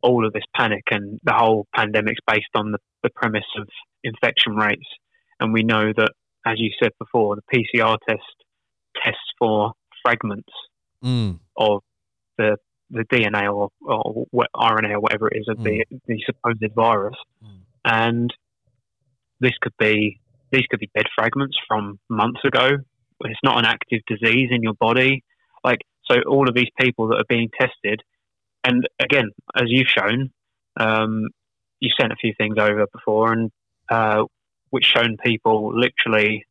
all of this panic and the whole pandemic's based on the, the premise of infection rates, and we know that, as you said before, the PCR test tests for fragments mm. of the the DNA or, or RNA or whatever it is of mm. the the supposed virus, mm. and this could be these could be dead fragments from months ago. It's not an active disease in your body. Like so, all of these people that are being tested, and again, as you've shown, um, you sent a few things over before, and uh, which shown people literally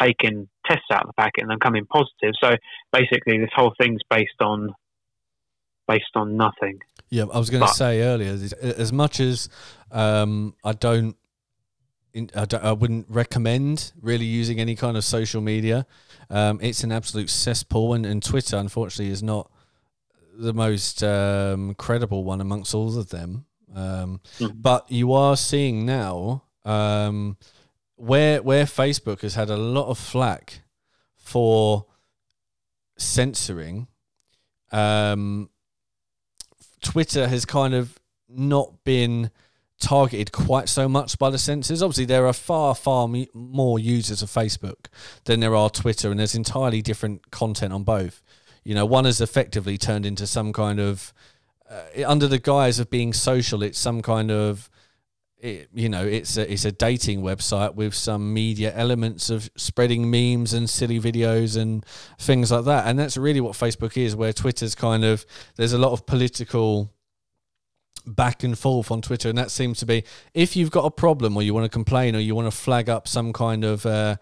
taking tests out of the packet and then coming positive. So basically, this whole thing's based on based on nothing. Yeah, I was going to say earlier, as much as um, I don't I, I, wouldn't recommend really using any kind of social media. Um, it's an absolute cesspool, and, and, Twitter, unfortunately, is not the most um, credible one amongst all of them. Um, mm. But you are seeing now um, where where Facebook has had a lot of flack for censoring. Um, Twitter has kind of not been targeted quite so much by the censors. Obviously, there are far, far more users of Facebook than there are Twitter, and there's entirely different content on both. You know, one has effectively turned into some kind of, uh, under the guise of being social, it's some kind of it, you know, it's a it's a dating website with some media elements of spreading memes and silly videos and things like that. And that's really what Facebook is. Where Twitter's kind of there's a lot of political back and forth on Twitter, and that seems to be if you've got a problem or you want to complain or you want to flag up some kind of uh,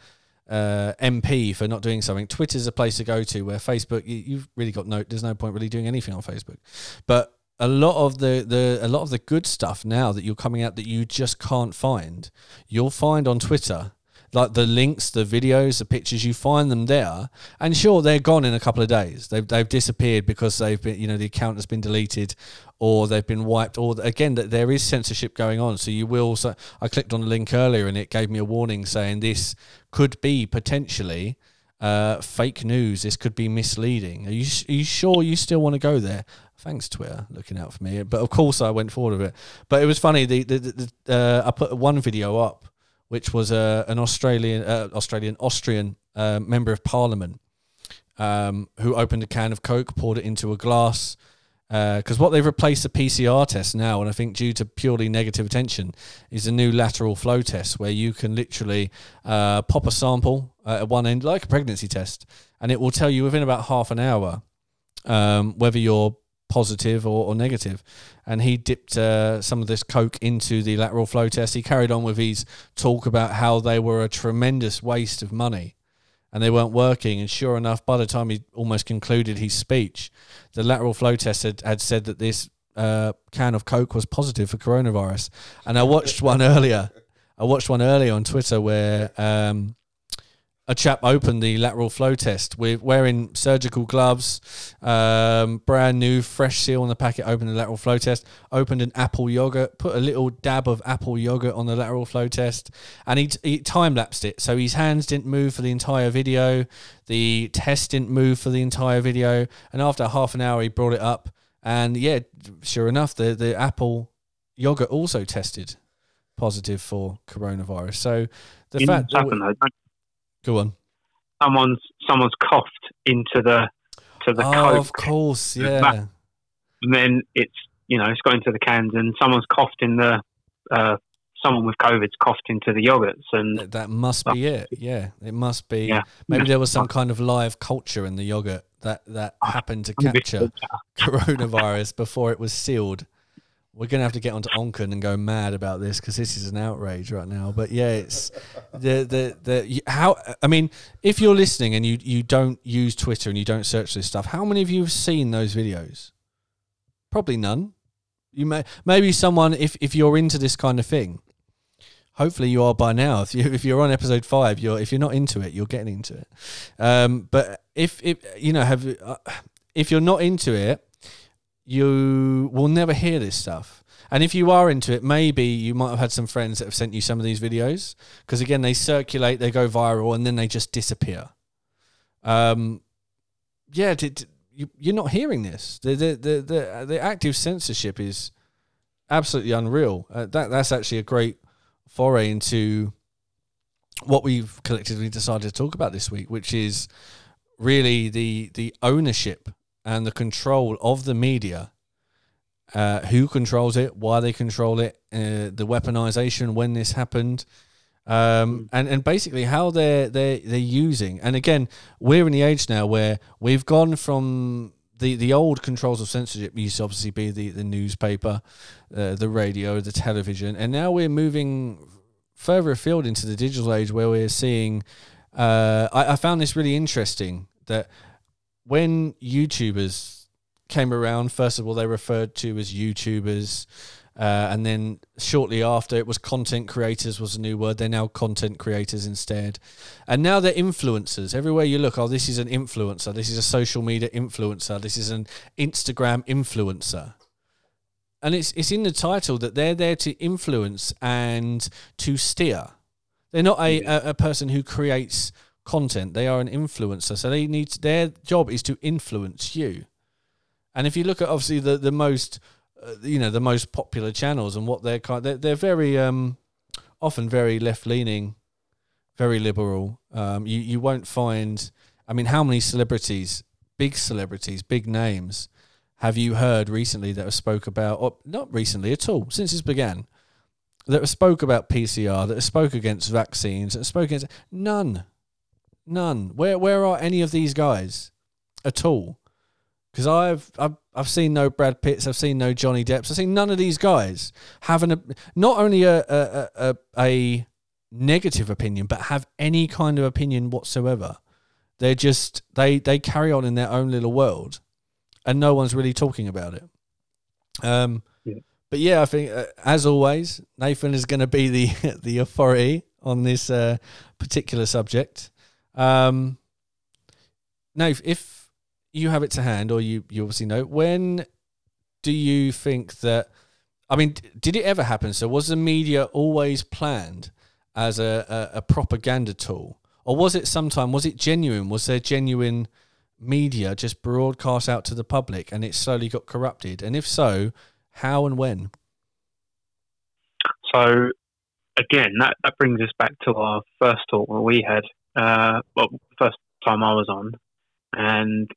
uh, MP for not doing something, Twitter's a place to go to. Where Facebook, you, you've really got no, there's no point really doing anything on Facebook, but a lot of the, the a lot of the good stuff now that you're coming out that you just can't find, you'll find on Twitter. Like the links, the videos, the pictures, you find them there, and sure they're gone in a couple of days. They've they've disappeared because they've been, you know, the account has been deleted, or they've been wiped. Or again, that there is censorship going on. So you will. So I clicked on the link earlier, and it gave me a warning saying this could be potentially uh, fake news. This could be misleading. Are you are you sure you still want to go there? Thanks, Twitter, looking out for me. But of course, I went forward with it. But it was funny. The, the, the uh, I put one video up, which was uh, an Australian, uh, Australian, Austrian uh, member of parliament um, who opened a can of Coke, poured it into a glass. Because what they've replaced the PCR test now, and I think due to purely negative attention, is a new lateral flow test where you can literally uh, pop a sample at one end, like a pregnancy test, and it will tell you within about half an hour um, whether you're positive or, or negative. And he dipped uh, some of this coke into the lateral flow test. He carried on with his talk about how they were a tremendous waste of money and they weren't working. And sure enough, by the time he almost concluded his speech, the lateral flow test had, had said that this uh, can of coke was positive for coronavirus. And I watched one earlier. I watched one earlier on Twitter where um, a chap opened the lateral flow test with wearing surgical gloves, um, brand new, fresh seal on the packet. Opened the lateral flow test. Opened an apple yogurt. Put a little dab of apple yogurt on the lateral flow test, and he, he time lapsed it. So his hands didn't move for the entire video. The test didn't move for the entire video. And after half an hour, he brought it up, and yeah, sure enough, the the apple yogurt also tested positive for coronavirus. So the know fact what's happened go on. someone's someone's coughed into the to the oh, coke, of course, yeah. back- and then it's you know it's got into the cans, and someone's coughed in the uh, someone with COVID's coughed into the yogurts, and That, that must be it. Yeah, it must be. Yeah. Maybe there was some kind of live culture in the yogurt that that Ah, happened to capture coronavirus before it was sealed. We're gonna have to get onto Ofcom and go mad about this because this is an outrage right now. But yeah, it's the the the how. I mean, if you're listening and you you don't use Twitter and you don't search this stuff, how many of you have seen those videos? Probably none. You may maybe someone if if you're into this kind of thing. Hopefully you are by now. If you if you're on episode five, you're if you're not into it, you're getting into it. Um, but if if you know have uh, if you're not into it, you will never hear this stuff. And if you are into it, maybe you might have had some friends that have sent you some of these videos because again they circulate, they go viral, and then they just disappear. Um, yeah, d- d- you, you're not hearing this. The the the the, the active censorship is absolutely unreal. Uh, that that's actually a great foray into what we've collectively decided to talk about this week, which is really the the ownership and the control of the media. Uh, who controls it? Why they control it? Uh, the weaponization when this happened, um, and and basically how they're they they're using. And again, we're in the age now where we've gone from the the old controls of censorship used to obviously be the the newspaper, uh, the radio, the television, and now we're moving further afield into the digital age where we're seeing. Uh, I, I found this really interesting that when YouTubers came around, first of all, they referred to as YouTubers. Uh, and then shortly after, it was content creators was a new word. They're now content creators instead, and now they're influencers. Everywhere you look, oh, this is an influencer. This is a social media influencer. This is an Instagram influencer. And it's it's in the title that they're there to influence and to steer. They're not a, a, a person who creates content. They are an influencer. So they need their job is to influence you. And if you look at obviously the the most uh, you know the most popular channels and what they're kind they're, they're very um often very left leaning, very liberal. Um, you you won't find. I mean, how many celebrities, big celebrities, big names, have you heard recently that have spoke about, or not recently at all, since this began, that have spoke about PCR, that have spoke against vaccines, that spoke against none, none. Where where are any of these guys at all? Because I've, I've I've seen no Brad Pitts, I've seen no Johnny Depps, I've seen none of these guys having a not only a a, a, a negative opinion, but have any kind of opinion whatsoever. They're just they they carry on in their own little world, and no one's really talking about it. Um, Yeah. but yeah, I think uh, as always, Nathan is going to be the the authority on this uh, particular subject. Um, Nate, if you have it to hand, or you you obviously know, when do you think that? I mean, did it ever happen? So was the media always planned as a, a, a propaganda tool, or was it sometime? Was it genuine? Was there genuine media just broadcast out to the public, and it slowly got corrupted? And if so, how and when? So again, that, that brings us back to our first talk that we had, uh, well, first time I was on, and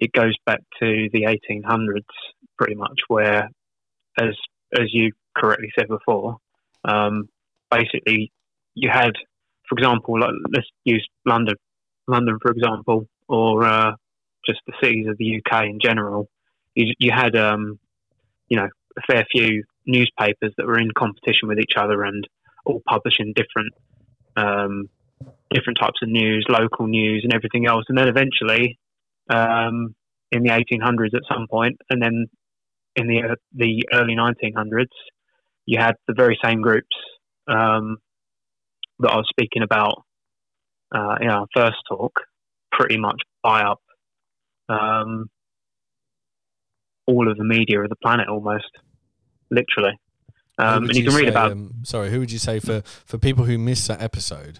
it goes back to the 1800s pretty much, where, as as you correctly said before, um, basically you had, for example, like, let's use London, London for example, or uh, just the cities of the UK in general. You, you had, um, you know, a fair few newspapers that were in competition with each other and all publishing different um, different types of news, local news, and everything else. And then eventually, um, in the 1800s, at some point, and then in the uh, the early 1900s, you had the very same groups um, that I was speaking about uh, in our first talk, pretty much buy up um, all of the media of the planet, almost literally. Um, and you can read say, about. Um, sorry, who would you say for for people who missed that episode?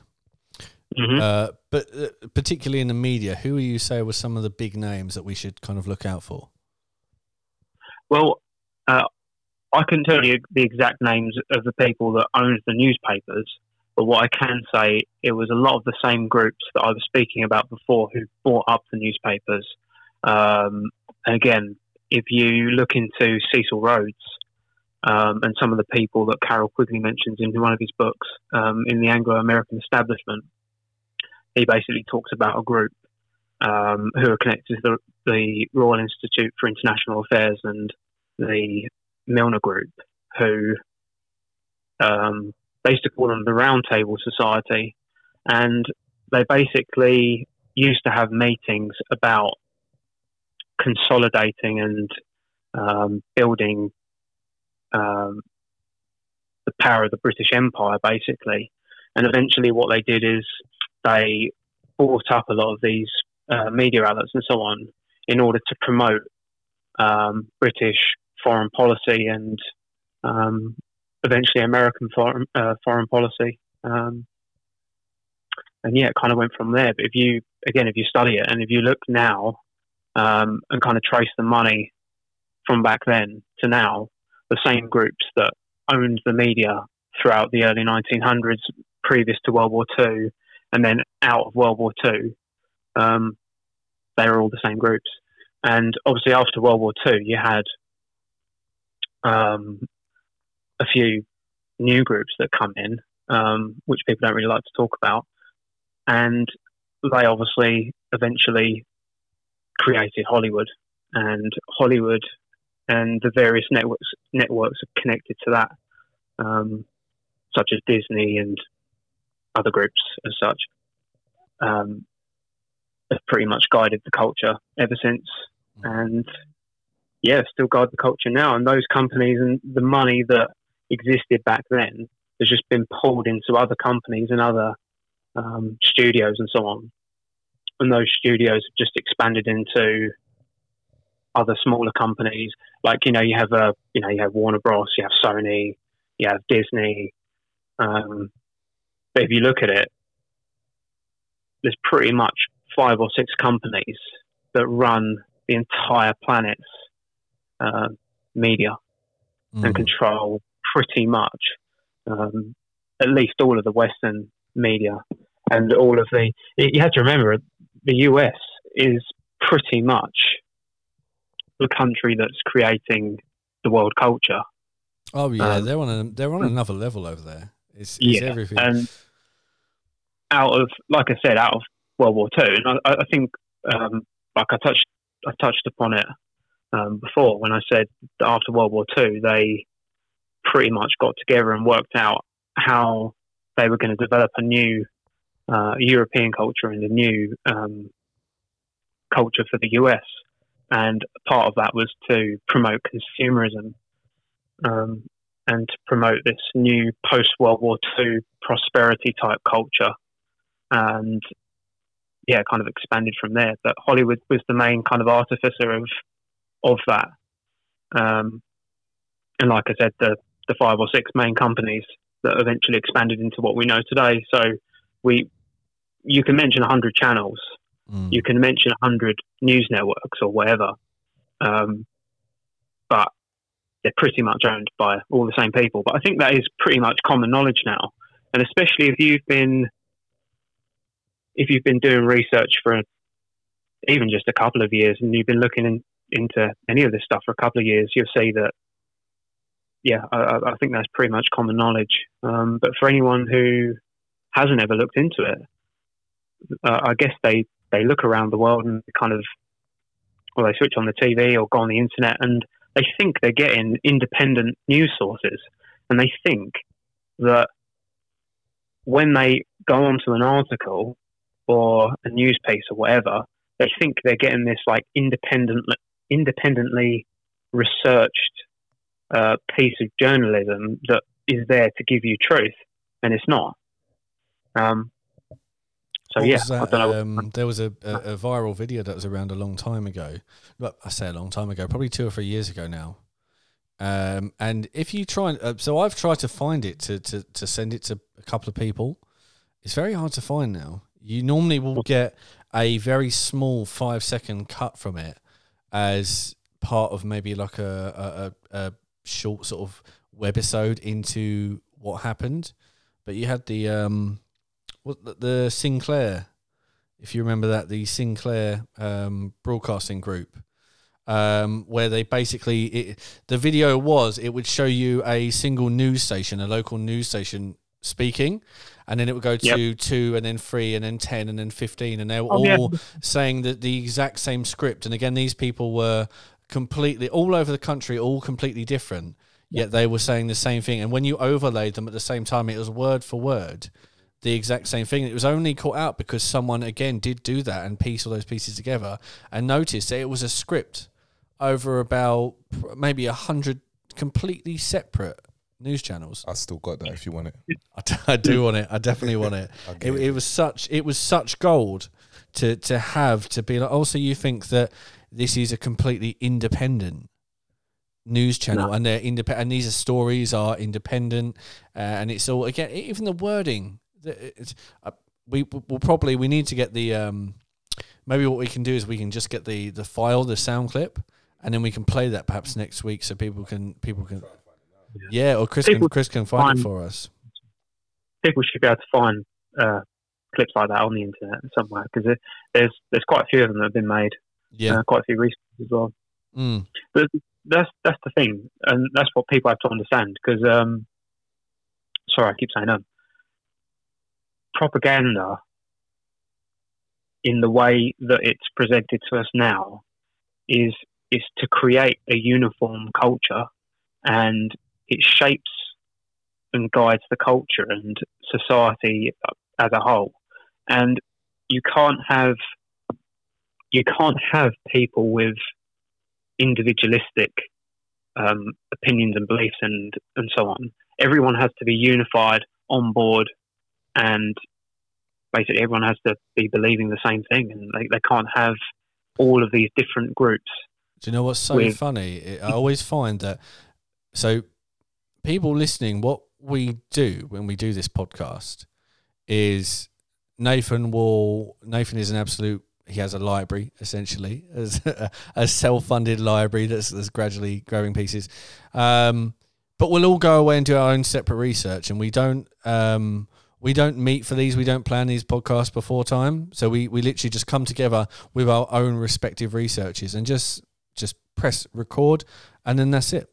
Mhm. Uh, but uh, particularly in the media, who would you say were some of the big names that we should kind of look out for? Well, uh, I couldn't tell you the exact names of the people that owned the newspapers, but what I can say, it was a lot of the same groups that I was speaking about before who bought up the newspapers. Um, and again, if you look into Cecil Rhodes um, and some of the people that Carroll Quigley mentions in one of his books um, in the Anglo-American establishment, he basically talks about a group um, who are connected to the, the Royal Institute for International Affairs and the Milner Group, who um, they used to call them the Round Table Society, and they basically used to have meetings about consolidating and um, building um, the power of the British Empire, basically. And eventually, what they did is they bought up a lot of these uh, media outlets and so on in order to promote um, British foreign policy and um, eventually American foreign uh, foreign policy. Um, and yeah, it kind of went from there. But if you again, if you study it and if you look now um, and kind of trace the money from back then to now, the same groups that owned the media throughout the early 1900s, previous to World War II, and then out of World War II, um, they were all the same groups. And obviously, after World War II, you had um, a few new groups that come in, um, which people don't really like to talk about, and they obviously eventually created Hollywood, and Hollywood and the various networks networks connected to that, um, such as Disney and other groups as such. Um, have pretty much guided the culture ever since, and yeah, still guide the culture now. And those companies and the money that existed back then has just been pulled into other companies and other um, studios and so on. And those studios have just expanded into other smaller companies. Like you know, you have a you know you have Warner Bros, you have Sony, you have Disney. Um, but if you look at it, there's pretty much five or six companies that run the entire planet's uh, media and Mm. control pretty much um, at least all of the Western media and all of the. You have to remember the US is pretty much the country that's creating the world culture. Oh yeah, Um, they're on a, they're on another level over there. It's, it's Yeah, everything. and out of like I said, out of World War Two, and I, I think um, like I touched I touched upon it um, before when I said that after World War Two, they pretty much got together and worked out how they were going to develop a new uh, European culture and a new um, culture for the US. And part of that was to promote consumerism um, and to promote this new post World War II prosperity type culture. And yeah, kind of expanded from there. But Hollywood was the main kind of artificer of of that. Um, and like I said, the the five or six main companies that eventually expanded into what we know today. So we, you can mention hundred channels, Mm. you can mention hundred news networks or whatever, um, but they're pretty much owned by all the same people. But I think that is pretty much common knowledge now, and especially if you've been if you've been doing research for even just a couple of years and you've been looking in, into any of this stuff for a couple of years, you'll see that. Yeah, I, I- think that's pretty much common knowledge. Um, but for anyone who hasn't ever looked into it, uh, I guess they, they look around the world and kind of, or they switch on the TV or go on the internet and they think they're getting independent news sources. And they think that when they go onto an article or a news piece or whatever, they think they're getting this like independent, independently researched uh, piece of journalism that is there to give you truth, and it's not. Um, so What yeah, was that? I don't know. Um, there was a, a, a viral video that was around a long time ago. But I say a long time ago, probably two or three years ago now. Um, and if you try, and, uh, so I've tried to find it to, to to send it to a couple of people. It's very hard to find now. You normally will get a very small five second cut from it as part of maybe like a a, a, a short sort of webisode into what happened. But you had the um, what the, the Sinclair, if you remember that, the Sinclair um, broadcasting group, um, where they basically it, the video was it would show you a single news station, a local news station speaking, and then it would go to two, and then three, and then ten, and then fifteen, and they were Oh, yeah. all saying that the exact same script. And again, these people were completely all over the country, all completely different. Yet they were saying the same thing, and when you overlaid them at the same time, it was word for word the exact same thing. It was only caught out because someone again did do that and piece all those pieces together and noticed that it was a script over about maybe a hundred completely separate news channels. I still got that if you want it. I, d- I do want it. I definitely want it. I'll It, it was such it was such gold to to have to be like. Also, you think that this is a completely independent news channel, No. and they're independent, and these are stories are independent, uh, and it's all again even the wording. The- It's, uh, we will probably we need to get the um maybe what we can do is we can just get the the file the sound clip and then we can play that perhaps next week so people can people can yeah or Chris can Chris can find it for us. people should be able to find uh, clips like that on the internet somewhere because there's there's quite a few of them that have been made, Yeah. uh, quite a few recently as well. Mm. But that's that's the thing, and that's what people have to understand. Because um, sorry, I keep saying um, propaganda in the way that it's presented to us now is is to create a uniform culture, and it shapes and guides the culture and society as a whole. And you can't have you can't have people with individualistic um, opinions and beliefs and and so on. Everyone has to be unified on board, and basically everyone has to be believing the same thing, and they, they can't have all of these different groups. Do you know what's so with- funny? I always find that so people listening, what we do when we do this podcast is Nathan will Nathan is an absolute he has a library essentially as a, a self-funded library that's, that's gradually growing pieces um, but we'll all go away and do our own separate research and we don't um, we don't meet for these we don't plan these podcasts before time so we, we literally just come together with our own respective researches and just just press record and then that's it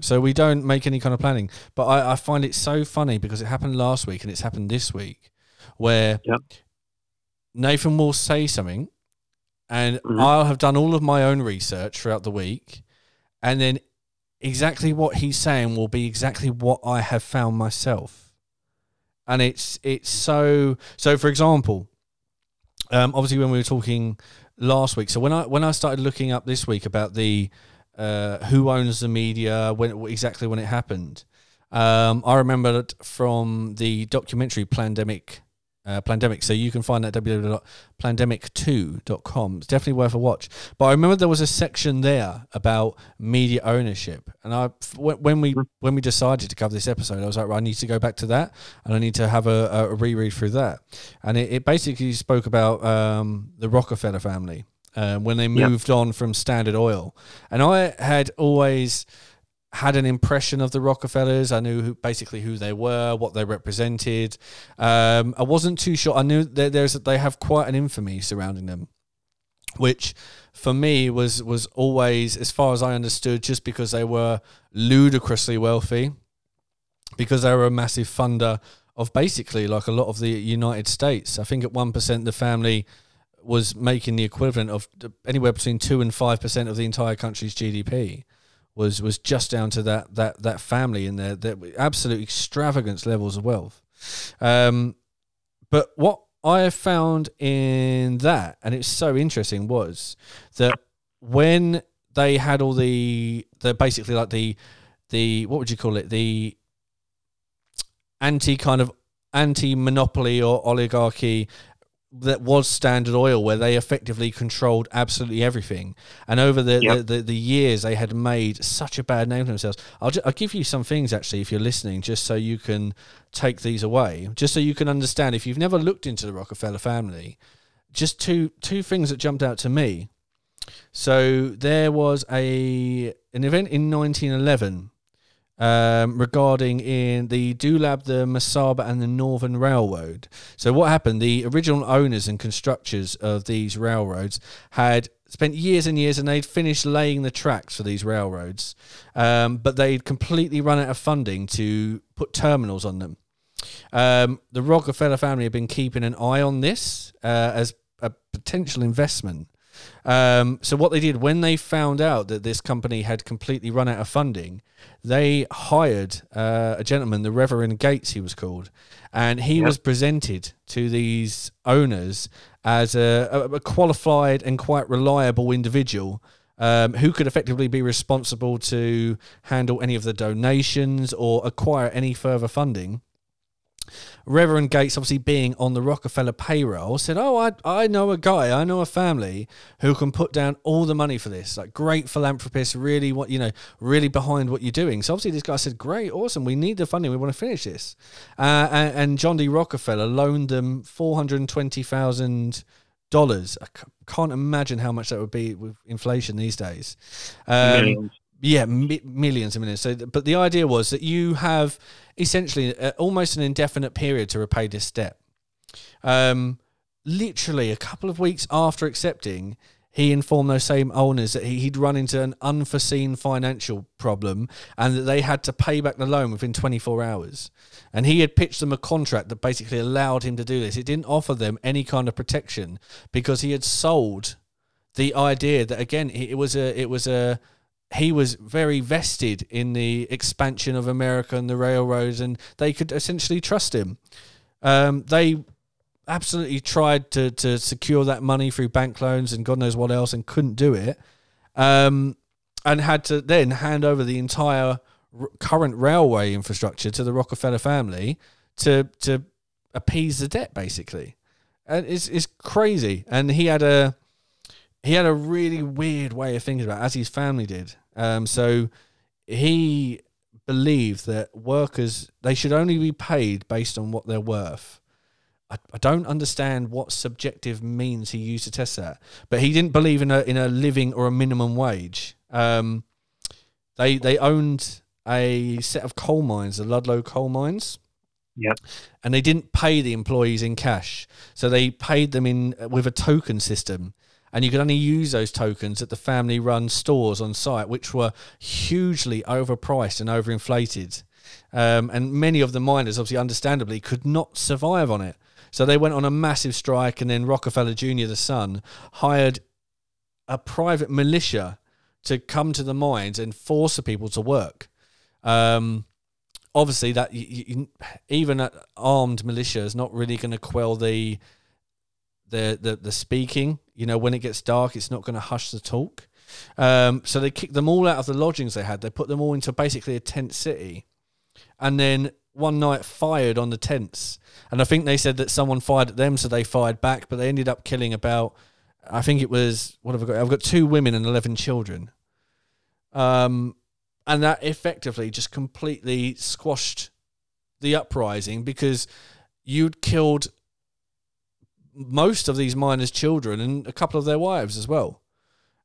So we don't make any kind of planning. But I, I find it so funny because it happened last week and it's happened this week where Yep. Nathan will say something and Mhm. I'll have done all of my own research throughout the week and then exactly what he's saying will be exactly what I have found myself. And it's it's so so for example, um, obviously when we were talking last week, so when I when I started looking up this week about the uh, who owns the media, when exactly when it happened, um, I remember from the documentary Plandemic. Uh, Plandemic, so you can find that www.plandemic2.com. It's definitely worth a watch. But I remember there was a section there about media ownership, and I when we when we decided to cover this episode, I was like, right, I need to go back to that, and I need to have a, a reread through that. And it, it basically spoke about um, the Rockefeller family um, when they moved on from Standard Oil, and I had always had an impression of the Rockefellers. I knew who, basically who they were, what they represented. Um, I wasn't too sure. I knew that there's they have quite an infamy surrounding them, which for me was was always, as far as I understood, just because they were ludicrously wealthy, because they were a massive funder of basically like a lot of the United States. I think at one percent the family was making the equivalent of anywhere between two and five percent of the entire country's GDP was was just down to that that that family and their their absolute extravagance levels of wealth. Um, but what I found in that, and it's so interesting, was that when they had all the the basically like the the what would you call it the anti kind of anti monopoly or oligarchy that was Standard Oil, where they effectively controlled absolutely everything. And over the, Yep. the, the, the years, they had made such a bad name for themselves. I'll, ju- I'll give you some things, actually, if you're listening, just so you can take these away, just so you can understand. If you've never looked into the Rockefeller family, just two two things that jumped out to me. So there was a an event in 1911 um, regarding in the Duluth, the Missabe, and the Northern Railroad. So what happened? The original owners and constructors of these railroads had spent years and years, and they'd finished laying the tracks for these railroads, um, but they'd completely run out of funding to put terminals on them. Um, the Rockefeller family have been keeping an eye on this uh, as a potential investment. Um, so what they did when they found out that this company had completely run out of funding, they hired uh, a gentleman, the Reverend Gates, he was called, and he Yep. was presented to these owners as a, a, a qualified and quite reliable individual. Um, who could effectively be responsible to handle any of the donations or acquire any further funding? Reverend Gates, obviously being on the Rockefeller payroll, said, "Oh, I I know a guy, I know a family who can put down all the money for this. Like great philanthropist, really what you know, really behind what you're doing." So obviously this guy said, "Great, awesome. We need the funding. We want to finish this." Uh, and, and John D. Rockefeller loaned them four hundred twenty thousand dollars. I can't imagine how much that would be with inflation these days. Um, Millions. Yeah, mi- millions and millions. So, but the idea was that you have essentially uh, almost an indefinite period to repay this debt. Um, literally a couple of weeks after accepting, he informed those same owners that he, he'd run into an unforeseen financial problem and that they had to pay back the loan within 24 hours. And he had pitched them a contract that basically allowed him to do this. It didn't offer them any kind of protection because he had sold the idea that again it was a it was a he was very vested in the expansion of America and the railroads, and they could essentially trust him. Um, they absolutely tried to to secure that money through bank loans and God knows what else, and couldn't do it, um, and had to then hand over the entire r- current railway infrastructure to the Rockefeller family to to appease the debt, basically. And it's it's crazy. And he had a he had a really weird way of thinking about it, as his family did. Um, so he believed that workers they should only be paid based on what they're worth. I, I don't understand what subjective means he used to test that, but he didn't believe in a in a living or a minimum wage. Um, they they owned a set of coal mines, the Ludlow coal mines. Yep. And they didn't pay the employees in cash, so they paid them in with a token system and you could only use those tokens at the family run stores on site, which were hugely overpriced and overinflated. Um, and many of the miners, obviously, understandably, could not survive on it. So they went on a massive strike, and then Rockefeller Jr., the son, hired a private militia to come to the mines and force the people to work. Um, obviously, that you, you, even armed militia is not really going to quell the, the the the speaking. You know, when it gets dark, it's not going to hush the talk. Um, so they kicked them all out of the lodgings they had. They put them all into basically a tent city, and then one night fired on the tents. And I think they said that someone fired at them, so they fired back. But they ended up killing about, I think it was what have I got? I've got two women and eleven children. Um, and that effectively just completely squashed the uprising because you'd killed most of these miners' children and a couple of their wives as well.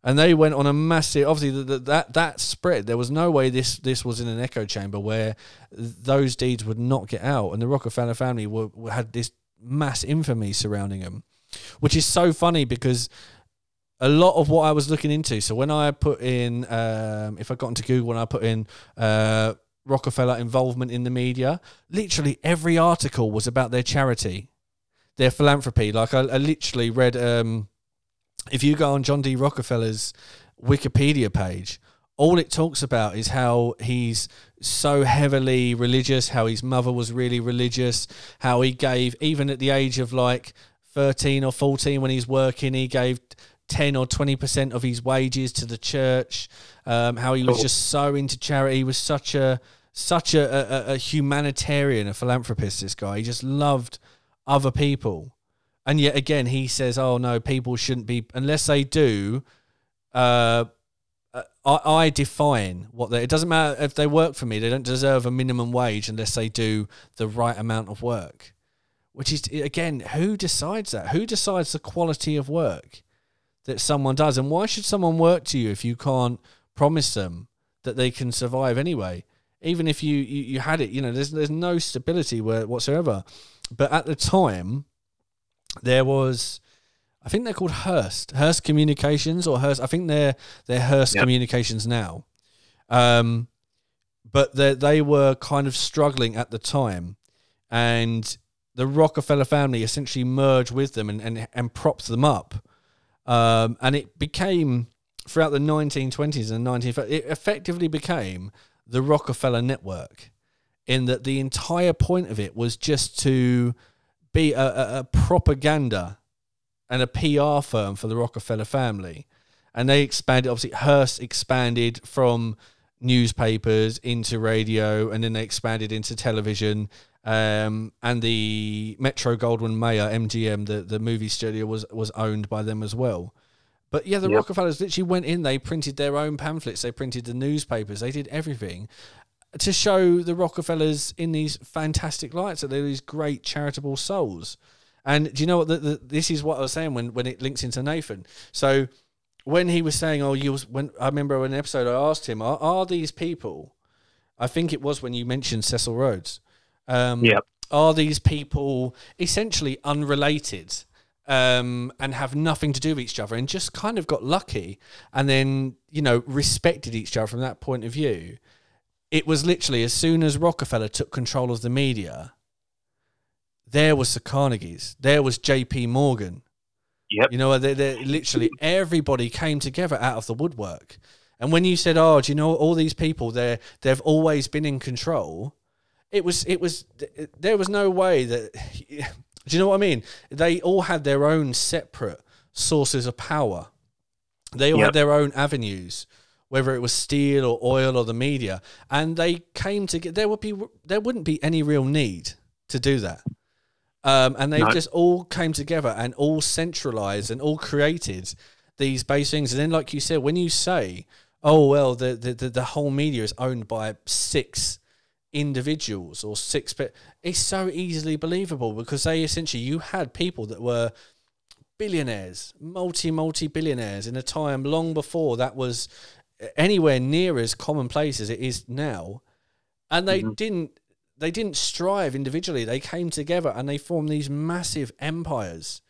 And they went on a massive. Obviously, the, that that spread. There was no way this this was in an echo chamber where those deeds would not get out. And the Rockefeller family were, had this mass infamy surrounding them, which is so funny because a lot of what I was looking into. So when I put in, um, if I got into Google and I put in uh, Rockefeller involvement in the media, literally every article was about their charity, their philanthropy. Like I, I literally read, um, if you go on John D. Rockefeller's Wikipedia page, all it talks about is how he's so heavily religious, how his mother was really religious, how he gave, even at the age of like 13 or 14 when he's working, he gave 10 or 20% of his wages to the church um, how he was cool. just so into charity he was such a such a, a, a, humanitarian a philanthropist this guy he just loved other people and yet again he says oh no people shouldn't be unless they do uh, uh I, I define what they it doesn't matter if they work for me they don't deserve a minimum wage unless they do the right amount of work which is again who decides that who decides the quality of work that someone does. And why should someone work to you if you can't promise them that they can survive anyway? Even if you, you, you had it, you know, there's there's no stability whatsoever. But at the time, there was, I think they're called Hearst, Hearst Communications or Hearst. I think they're they're Hearst yep. Communications now. Um, but they they were kind of struggling at the time, and the Rockefeller family essentially merged with them and and, and propped them up um, and it became throughout the 1920s and 1930s, it effectively became the Rockefeller network in that the entire point of it was just to be a, a, a propaganda and a PR firm for the Rockefeller family. And they expanded, obviously, Hearst expanded from newspapers into radio, and then they expanded into television. Um, and the Metro Goldwyn Mayer MGM, the, the movie studio, was was owned by them as well. But yeah, the yep. Rockefellers literally went in. They printed their own pamphlets. They printed the newspapers. They did everything to show the Rockefellers in these fantastic lights that they're these great charitable souls. And do you know what? The, the, this is what I was saying when when it links into Nathan. So when he was saying, "Oh, you when I remember an episode I asked him, "Are, are these people?" I think it was when you mentioned Cecil Rhodes. Um, yeah. Are these people essentially unrelated um, and have nothing to do with each other and just kind of got lucky and then, you know, respected each other from that point of view? It was literally as soon as Rockefeller took control of the media, there was the Carnegies, there was J.P. Morgan. Yep. You know, they they literally everybody came together out of the woodwork. And when you said, "Oh, do you know all these people? They they've always been in control," it was it was there was no way that do you know what I mean? They all had their own separate sources of power. They all yep. had their own avenues, whether it was steel or oil or the media, and they came to get there would be there wouldn't be any real need to do that. Um, and they no. just all came together and all centralized and all created these base things. And then, like you said, when you say, "Oh well, the the, the whole media is owned by six individuals or six but it's so easily believable because they essentially you had people that were billionaires multi multi billionaires in a time long before that was anywhere near as commonplace as it is now and they mm-hmm. didn't they didn't strive individually they came together and they formed these massive empires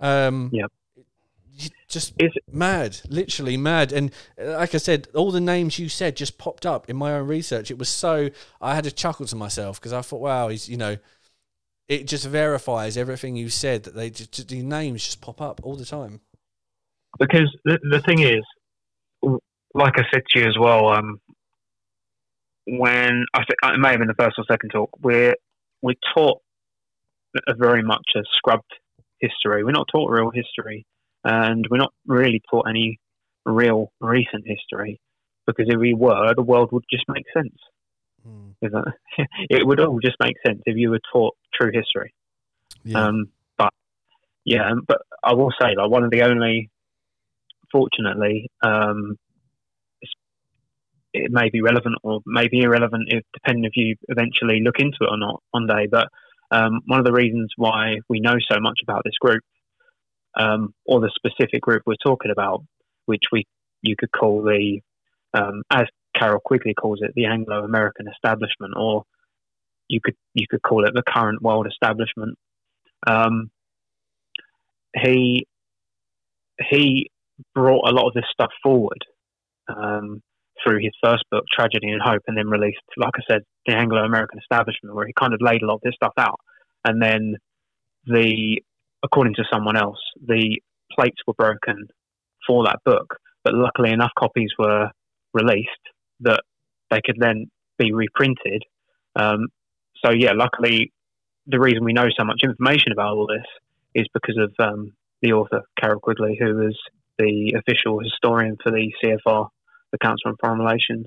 um yeah just mad, literally mad. And uh, like I said, all the names you said just popped up in my own research. It was so I had to chuckle to myself because I thought, wow, he's you know, it just verifies everything you said that they just these names just pop up all the time. Because the the thing is, like I said to you as well, um, when I think it may have been the first or second talk, we're we're taught a very much a scrubbed history. We're not taught real history, and we're not really taught any real recent history because if we were, the world would just make sense. Mm. it would all just make sense if you were taught true history. Yeah. Um, but yeah, but I will say, like one of the only, fortunately, um, it may be relevant or may be irrelevant if depending if you eventually look into it or not one day. But um, one of the reasons why we know so much about this group, um, or the specific group we're talking about, which we you could call the, um, as Carroll Quigley calls it, the Anglo-American establishment, or you could you could call it the current world establishment. Um, he he brought a lot of this stuff forward um, through his first book, Tragedy and Hope, and then released, like I said, the Anglo-American Establishment, where he kind of laid a lot of this stuff out. And then the, according to someone else, the plates were broken for that book, but luckily enough copies were released that they could then be reprinted. Um, so yeah, luckily, the reason we know so much information about all this is because of um, the author Carroll Quigley, who is the official historian for the CFR the Council on Foreign Relations.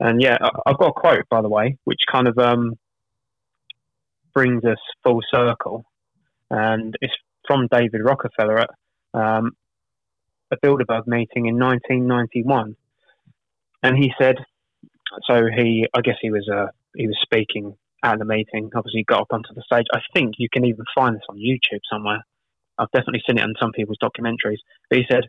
And yeah, I've got a quote, by the way, which kind of um, brings us full circle. And it's from David Rockefeller at um, a Bilderberg meeting in 1991. And he said, so he, I guess he was, uh, he was speaking at the meeting. Obviously, got up onto the stage. I think you can even find this on YouTube somewhere. I've definitely seen it in some people's documentaries. But he said,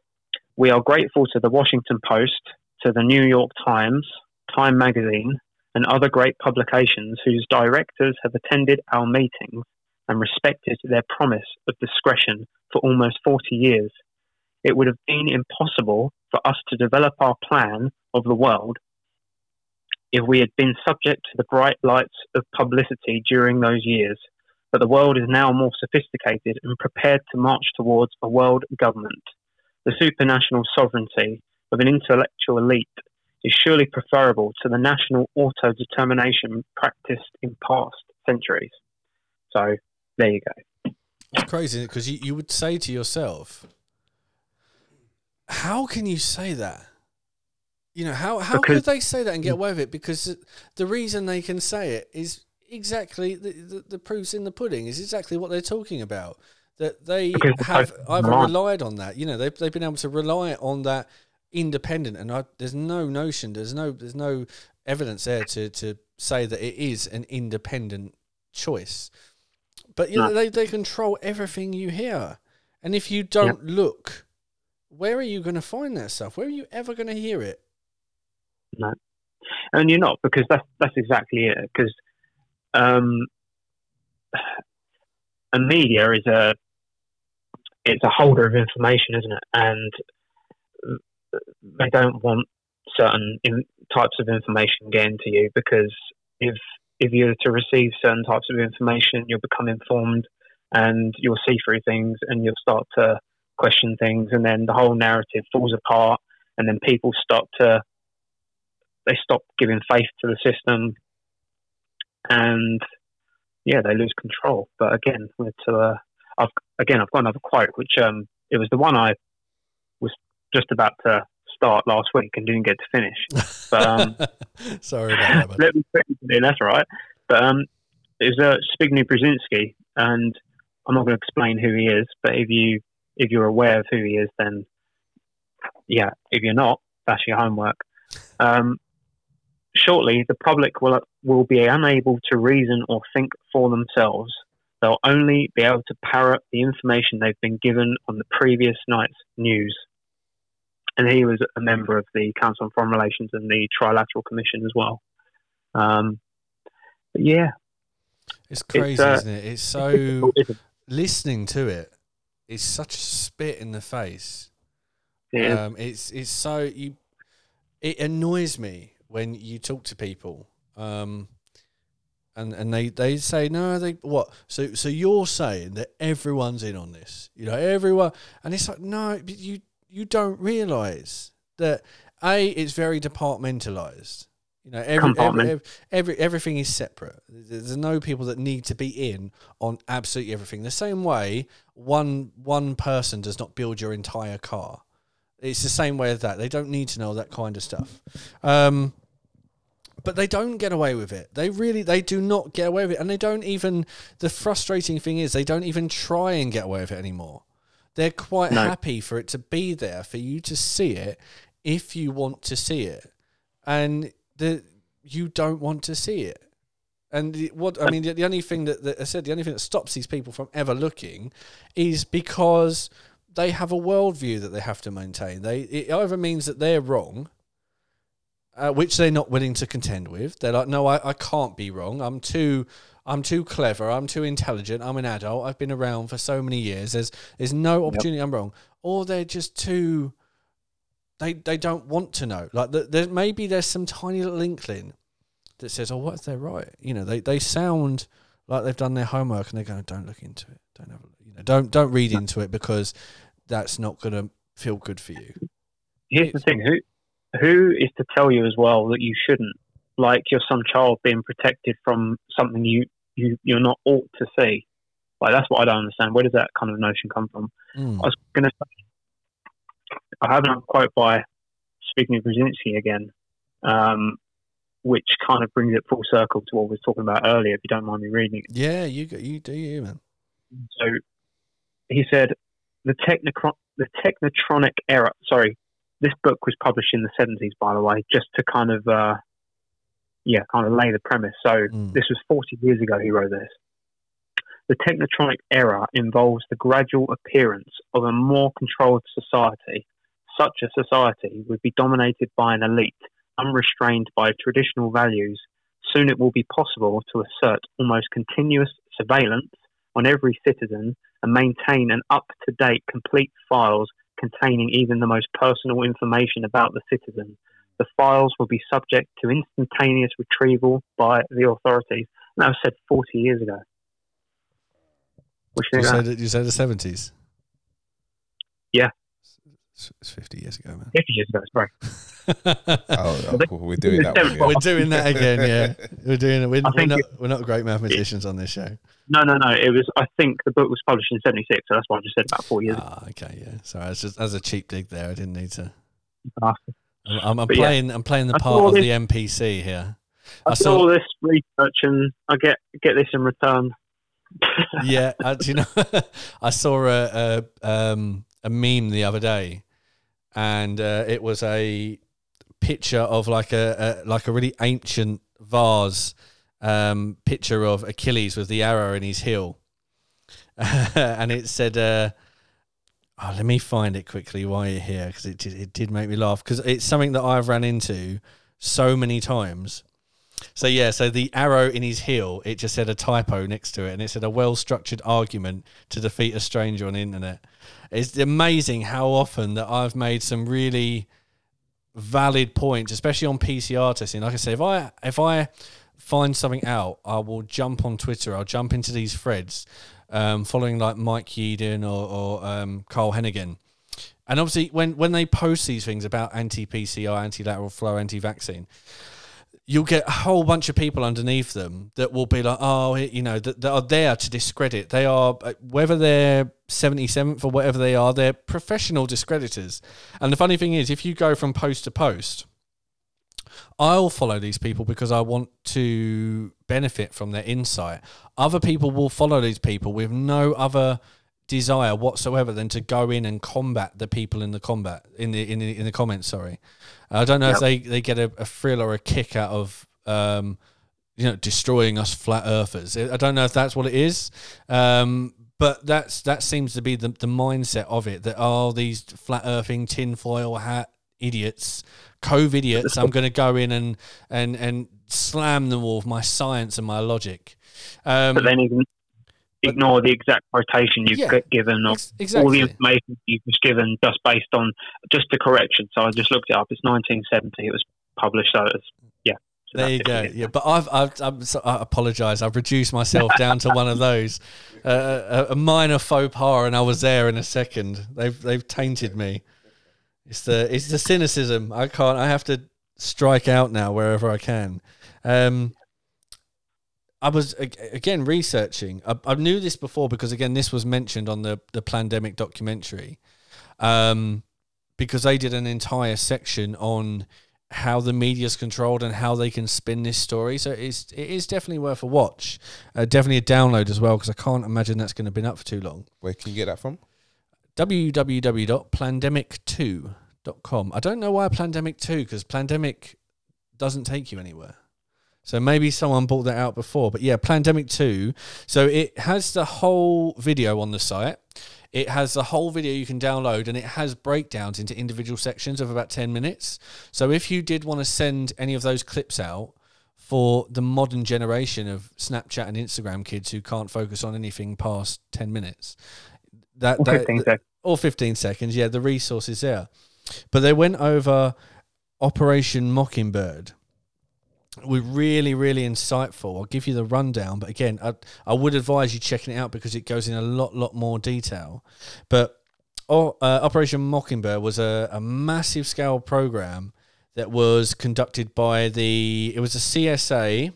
We are grateful to the Washington Post, to the New York Times, Time Magazine, and other great publications whose directors have attended our meetings and respected their promise of discretion for almost 40 years. It would have been impossible for us to develop our plan of the world if we had been subject to the bright lights of publicity during those years. But the world is now more sophisticated and prepared to march towards a world government. The supranational sovereignty of an intellectual elite is surely preferable to the national auto determination practiced in past centuries. So there you go. It's crazy because you, you would say to yourself, how can you say that? You know, how, how because, could they say that and get mm. away with it? Because the reason they can say it is exactly the, the, the proof's in the pudding, is exactly what they're talking about. That they have either relied on that, you know, they've, they've been able to rely on that independent, and I, there's no notion, there's no there's no evidence there to to say that it is an independent choice. But you no. know, they they control everything you hear, and if you don't look, where are you going to find that stuff? Where are you ever going to hear it? No, and you're not because that's that's exactly it. Because um, a media is a it's a holder of information, isn't it? And they don't want certain in, types of information getting to you because if if you're to receive certain types of information, you'll become informed and you'll see through things and you'll start to question things, and then the whole narrative falls apart, and then people start to they stop giving faith to the system, and yeah, they lose control. But again, to uh, I've again I've got another quote, which um, it was the one I just about to start last week and didn't get to finish. But um, sorry about that. let me that's right. But um, it's uh, Zbigniew Brzezinski, and I'm not going to explain who he is. But if you if you're aware of who he is, then yeah. If you're not, that's your homework. Um, shortly, the public will will be unable to reason or think for themselves. They'll only be able to parrot the information they've been given on the previous night's news and he was a member of the Council on Foreign Relations and the Trilateral Commission as well. Um, but yeah, it's crazy, it's, uh, isn't it? It's so listening to it is such a spit in the face. Is. Um, it's it's so you. It annoys me when you talk to people, um, and and they they say no, they what? So so you're saying that everyone's in on this, you know, everyone, and it's like no, but you you don't realise that a it's very departmentalized. You know, every, every, every, every everything is separate. There's no people that need to be in on absolutely everything. The same way one one person does not build your entire car. It's the same way as that. They don't need to know that kind of stuff. Um, but they don't get away with it. They really they do not get away with it. And they don't even the frustrating thing is they don't even try and get away with it anymore. They're quite No. happy for it to be there for you to see it if you want to see it. And the you don't want to see it. And the, what I mean, the, the only thing that, that I said, the only thing that stops these people from ever looking is because they have a worldview that they have to maintain. They it either means that they're wrong, uh, which they're not willing to contend with. They're like, no, I, I can't be wrong. I'm too I'm too clever. I'm too intelligent. I'm an adult. I've been around for so many years. There's there's no opportunity I'm wrong. Or they're just too. They they don't want to know. Like the, there maybe there's some tiny little inkling that says, oh, what if they're right? You know, they they sound like they've done their homework and they're going, don't look into it. Don't have a, you know, don't don't read into it because that's not going to feel good for you. Here's the thing: who who is to tell you as well that you shouldn't? Like you're some child being protected from something you you you're not ought to see. Like that's what I don't understand. Where does that kind of notion come from? Mm. I was going to say, I have another quote by speaking of Brzezinski again, um, which kind of brings it full circle to what we were talking about earlier. If you don't mind me reading it. Yeah, you you do you man. So he said the technicro- the technotronic era. Sorry, this book was published in the seventies, by the way, just to kind of uh, yeah, kind of lay the premise. So Mm. this was forty years ago. He wrote this. The technotronic era involves the gradual appearance of a more controlled society. Such a society would be dominated by an elite, unrestrained by traditional values. Soon it will be possible to assert almost continuous surveillance on every citizen and maintain an up to date complete files containing even the most personal information about the citizen. The files will be subject to instantaneous retrieval by the authorities. And that was said 40 years ago. What do You you said it, you said the seventies. Yeah. It's, it's fifty years ago, man. 50 years ago, sorry. Oh, oh, we're doing that one. We're doing that again, yeah. We're doing it. We're, we're not, it- we're not great mathematicians on this show. No, no, no. It was. I think the book was published in '76, so that's why I just said about four years. Ah, okay, yeah. Sorry, it's just as a cheap dig there. I didn't need to. I I'm, I'm, I'm yeah. playing. I'm playing the part of this- the NPC here. I I saw- saw all this research and I get get this in return. yeah, do you know? I saw a, a um a meme the other day, and uh, it was a picture of like a, a like a really ancient vase um picture of Achilles with the arrow in his heel, and it said. Uh, Oh, let me find it quickly while you're here because it did, it did make me laugh because it's something that I've ran into so many times. So yeah, so the arrow in his heel, it just said a typo next to it, and it said a well-structured argument to defeat a stranger on the internet. It's amazing how often that I've made some really valid points, especially on PCR testing. Like I said, if I if I find something out, I will jump on Twitter. I'll jump into these threads, um, following like Mike Yeadon or, or um, Carl Heneghan. And obviously, when, when they post these things about anti PCR, anti lateral flow, anti vaccine, you'll get a whole bunch of people underneath them that will be like, oh, you know, that, that are there to discredit. They are, uh, whether they're 77th or whatever they are, they're professional discreditors. And the funny thing is, if you go from post to post, I'll follow these people because I want to benefit from their insight. Other people will follow these people with no other desire whatsoever than to go in and combat the people in the combat in the in the, in the comments. Sorry, I don't know if they they get a, a thrill or a kick out of um, you know destroying us flat earthers. I don't know if that's what it is. Um, but that's that seems to be the, the mindset of it that oh these flat earthing tinfoil hat idiots cove idiots i'm going to go in and and and slam them all with my science and my logic um, But then even ignore the exact quotation you've Yeah. given or Ex- all the information you've just given just based on just the correction. So I just looked it up. It's 1970. It was published. So it's yeah. So There you go. really. Yeah, but I've, I've I'm so, I apologise. I've reduced myself down to one of those, uh, a, a minor faux pas, and I was there in a second. They've they've tainted me. It's the it's the cynicism. I can't. I have to strike out now wherever I can. Um, I was again researching. I, I knew this before because again this was mentioned on the the Plandemic documentary, um, because they did an entire section on how the media's controlled and how they can spin this story. So it's it is definitely worth a watch. Uh, definitely a download as well because I can't imagine that's going to be up for too long. Where can you get that from? www.plandemic2.com. I don't know why Plandemic 2 because Plandemic doesn't take you anywhere. So maybe someone bought that out before, but yeah, Plandemic 2. So it has the whole video on the site. It has the whole video you can download and it has breakdowns into individual sections of about 10 minutes. So if you did want to send any of those clips out for the modern generation of Snapchat and Instagram kids who can't focus on anything past 10 minutes, that, Or that 15 seconds. or 15 seconds. Yeah, the resource is there. But they went over Operation Mockingbird. We're really, really insightful. I'll give you the rundown, but again, I, I would advise you checking it out because it goes in a lot, lot more detail. But oh, uh, Operation Mockingbird was a, a massive scale program that was conducted by the. It was a CSA.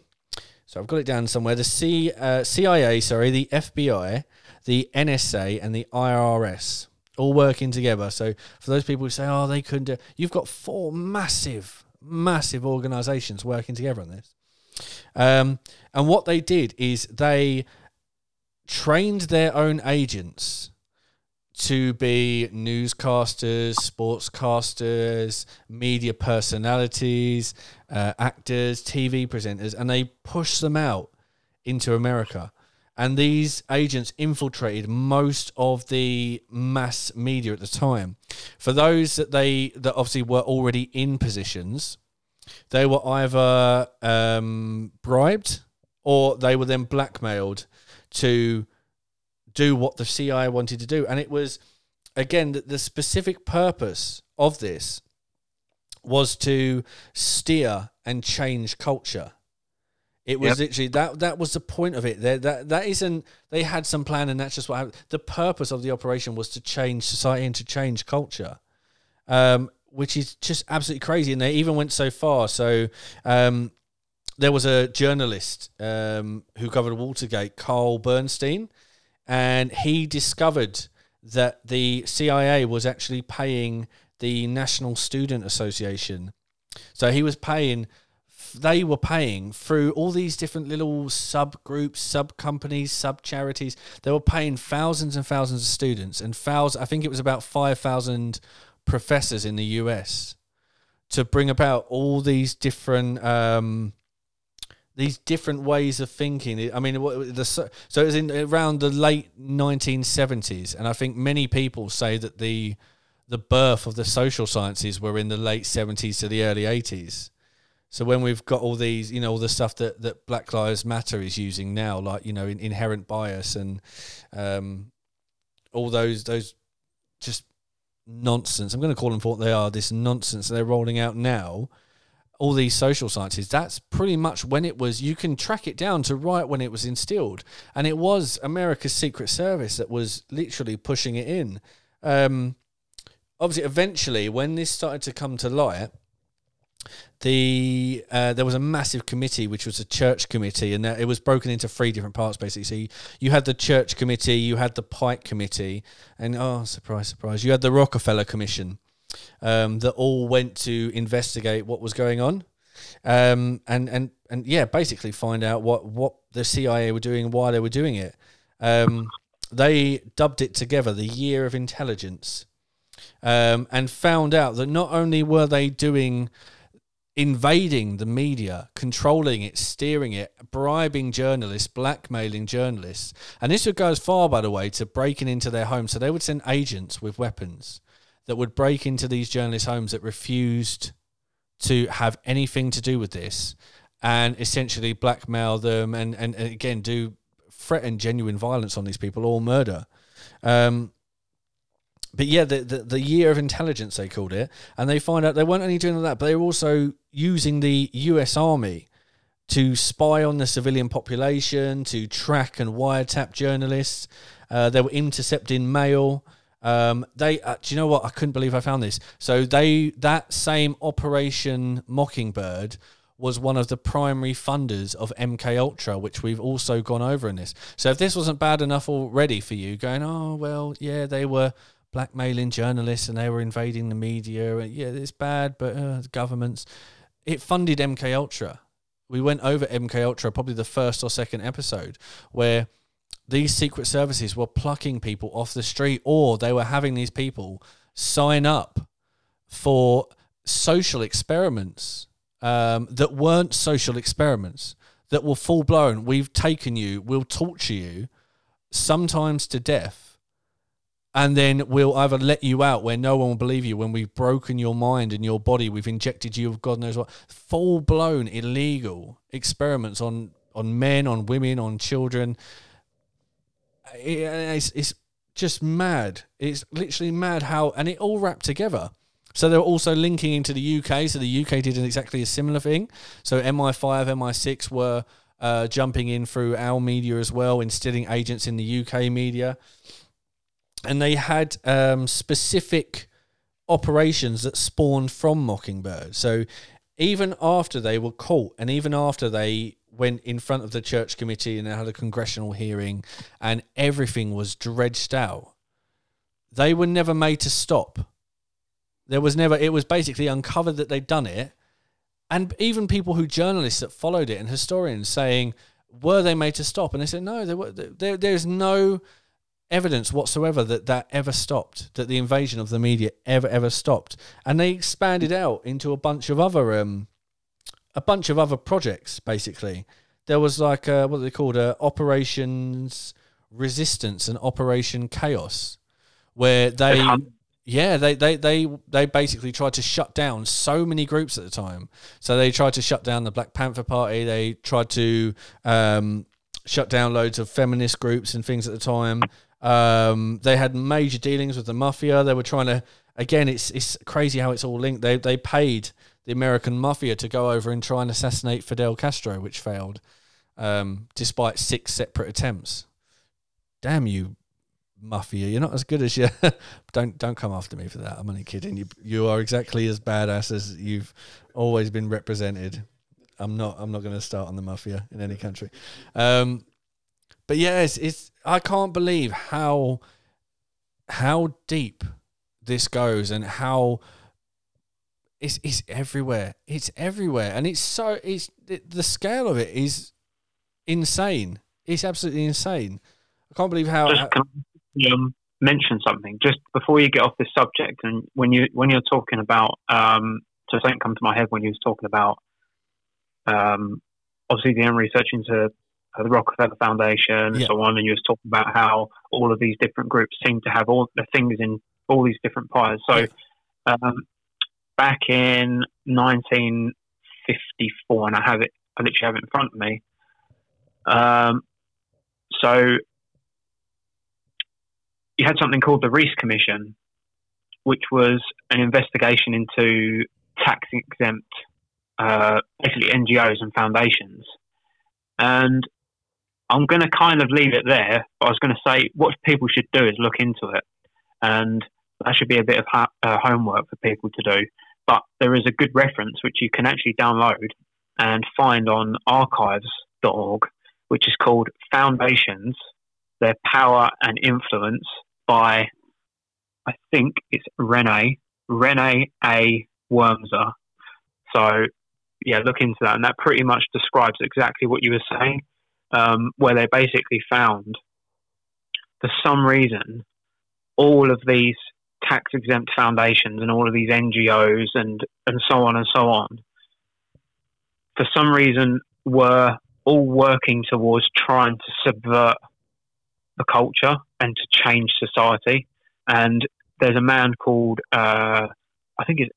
So I've got it down somewhere. The C, uh, CIA, sorry, the FBI, the NSA, and the IRS all working together. So for those people who say, "Oh, they couldn't," do, you've got four massive, massive organisations working together on this. Um, and what they did is they trained their own agents to be newscasters, sportscasters, media personalities, uh, actors, TV presenters, and they pushed them out into America. And these agents infiltrated most of the mass media at the time. For those that they that obviously were already in positions, they were either um, bribed or they were then blackmailed to do what the CIA wanted to do. And it was, again, that the specific purpose of this was to steer and change culture. It was Yep. literally that. That was the point of it. There, that that isn't. They had some plan, and that's just what happened. The purpose of the operation was to change society and to change culture, um, which is just absolutely crazy. And they even went so far. So um, there was a journalist um, who covered Watergate, Carl Bernstein, and he discovered that the CIA was actually paying the National Student Association. So he was paying, they were paying through all these different little subgroups, sub companies, sub charities. They were paying thousands and thousands of students and thousands, I think it was about 5,000 professors in the US to bring about all these different um, these different ways of thinking. I mean, the so it was in around the late 1970s, and I think many people say that the the birth of the social sciences were in the late 70s to the early 80s. So when we've got all these, you know, all the stuff that, that Black Lives Matter is using now, like you know, in, inherent bias and um, all those those just nonsense. I'm going to call them for what they are. This nonsense they're rolling out now. All these social sciences. That's pretty much when it was. You can track it down to right when it was instilled, and it was America's Secret Service that was literally pushing it in. Um, obviously, eventually, when this started to come to light, the uh, there was a massive committee which was a church committee and it was broken into three different parts basically. So you, you had the church committee you had the pike committee and oh surprise surprise you had the rockefeller commission um, that all went to investigate what was going on um, and and and yeah basically find out what what the cia were doing and why they were doing it. Um, they dubbed it together the year of intelligence um, and found out that not only were they doing invading the media, controlling it, steering it, bribing journalists, blackmailing journalists. And this would go as far, by the way, to breaking into their homes. So they would send agents with weapons that would break into these journalists' homes that refused to have anything to do with this and essentially blackmail them and, and, and again do threaten genuine violence on these people or murder. Um, but yeah, the, the, the year of intelligence they called it, and they find out they weren't only doing that, but they were also using the U.S. Army to spy on the civilian population, to track and wiretap journalists. Uh, they were intercepting mail. Um, they, uh, do you know what? I couldn't believe I found this. So they that same Operation Mockingbird was one of the primary funders of MK Ultra, which we've also gone over in this. So if this wasn't bad enough already for you, going, oh well, yeah, they were blackmailing journalists and they were invading the media. Yeah, it's bad, but uh, governments. It funded MK Ultra. We went over MK Ultra, probably the first or second episode, where these secret services were plucking people off the street, or they were having these people sign up for social experiments um, that weren't social experiments, that were full blown. We've taken you, we'll torture you, sometimes to death and then we'll either let you out where no one will believe you when we've broken your mind and your body we've injected you with god knows what. Full blown illegal experiments on on men on women on children. It's, it's just mad. It's literally mad how and it all wrapped together. So they're also linking into the UK. So the UK did exactly a similar thing. So MI5, MI6 were uh, jumping in through our media as well, instilling agents in the UK media and they had um, specific operations that spawned from Mockingbird. So even after they were caught, and even after they went in front of the church committee and they had a congressional hearing, and everything was dredged out, they were never made to stop. There was never. It was basically uncovered that they'd done it, and even people who journalists that followed it and historians saying, were they made to stop? And they said no. There were. There, there's no evidence whatsoever that that ever stopped, that the invasion of the media ever ever stopped, and they expanded out into a bunch of other um, a bunch of other projects. Basically, there was like uh, what they called uh, Operations Resistance and Operation Chaos, where they. Yeah, they, they, they, they basically tried to shut down so many groups at the time. So they tried to shut down the Black Panther Party. They tried to um, shut down loads of feminist groups and things at the time. Um, they had major dealings with the mafia. They were trying to again. It's it's crazy how it's all linked. They they paid the American mafia to go over and try and assassinate Fidel Castro, which failed, um, despite six separate attempts. Damn you, mafia! You're not as good as you. don't don't come after me for that. I'm only kidding. You you are exactly as badass as you've always been represented. I'm not. I'm not going to start on the mafia in any country. Um, but yeah, it's, it's I can't believe how how deep this goes and how it's it's everywhere. It's everywhere, and it's so it's the scale of it is insane. It's absolutely insane. I can't believe how. Just um, mention something just before you get off this subject, and when you when you're talking about um, so something come to my head when you was talking about um, obviously the own research into the Rockefeller Foundation and yeah. so on, and you was talking about how all of these different groups seem to have all the fingers in all these different pies. So, um, back in 1954, and I have it, I literally have it in front of me. Um, so you had something called the Reece Commission, which was an investigation into tax exempt, uh, basically NGOs and foundations. And I'm going to kind of leave it there. But I was going to say what people should do is look into it, and that should be a bit of ha- uh, homework for people to do. But there is a good reference which you can actually download and find on archives.org, which is called Foundations: Their Power and Influence by, I think it's Rene Renee A. Wormser. So yeah, look into that, and that pretty much describes exactly what you were saying um, where they basically found, for some reason, all of these tax exempt foundations and all of these NGOs and, and so on and so on, for some reason, were all working towards trying to subvert the culture and to change society. And there's a man called, uh, I think it's,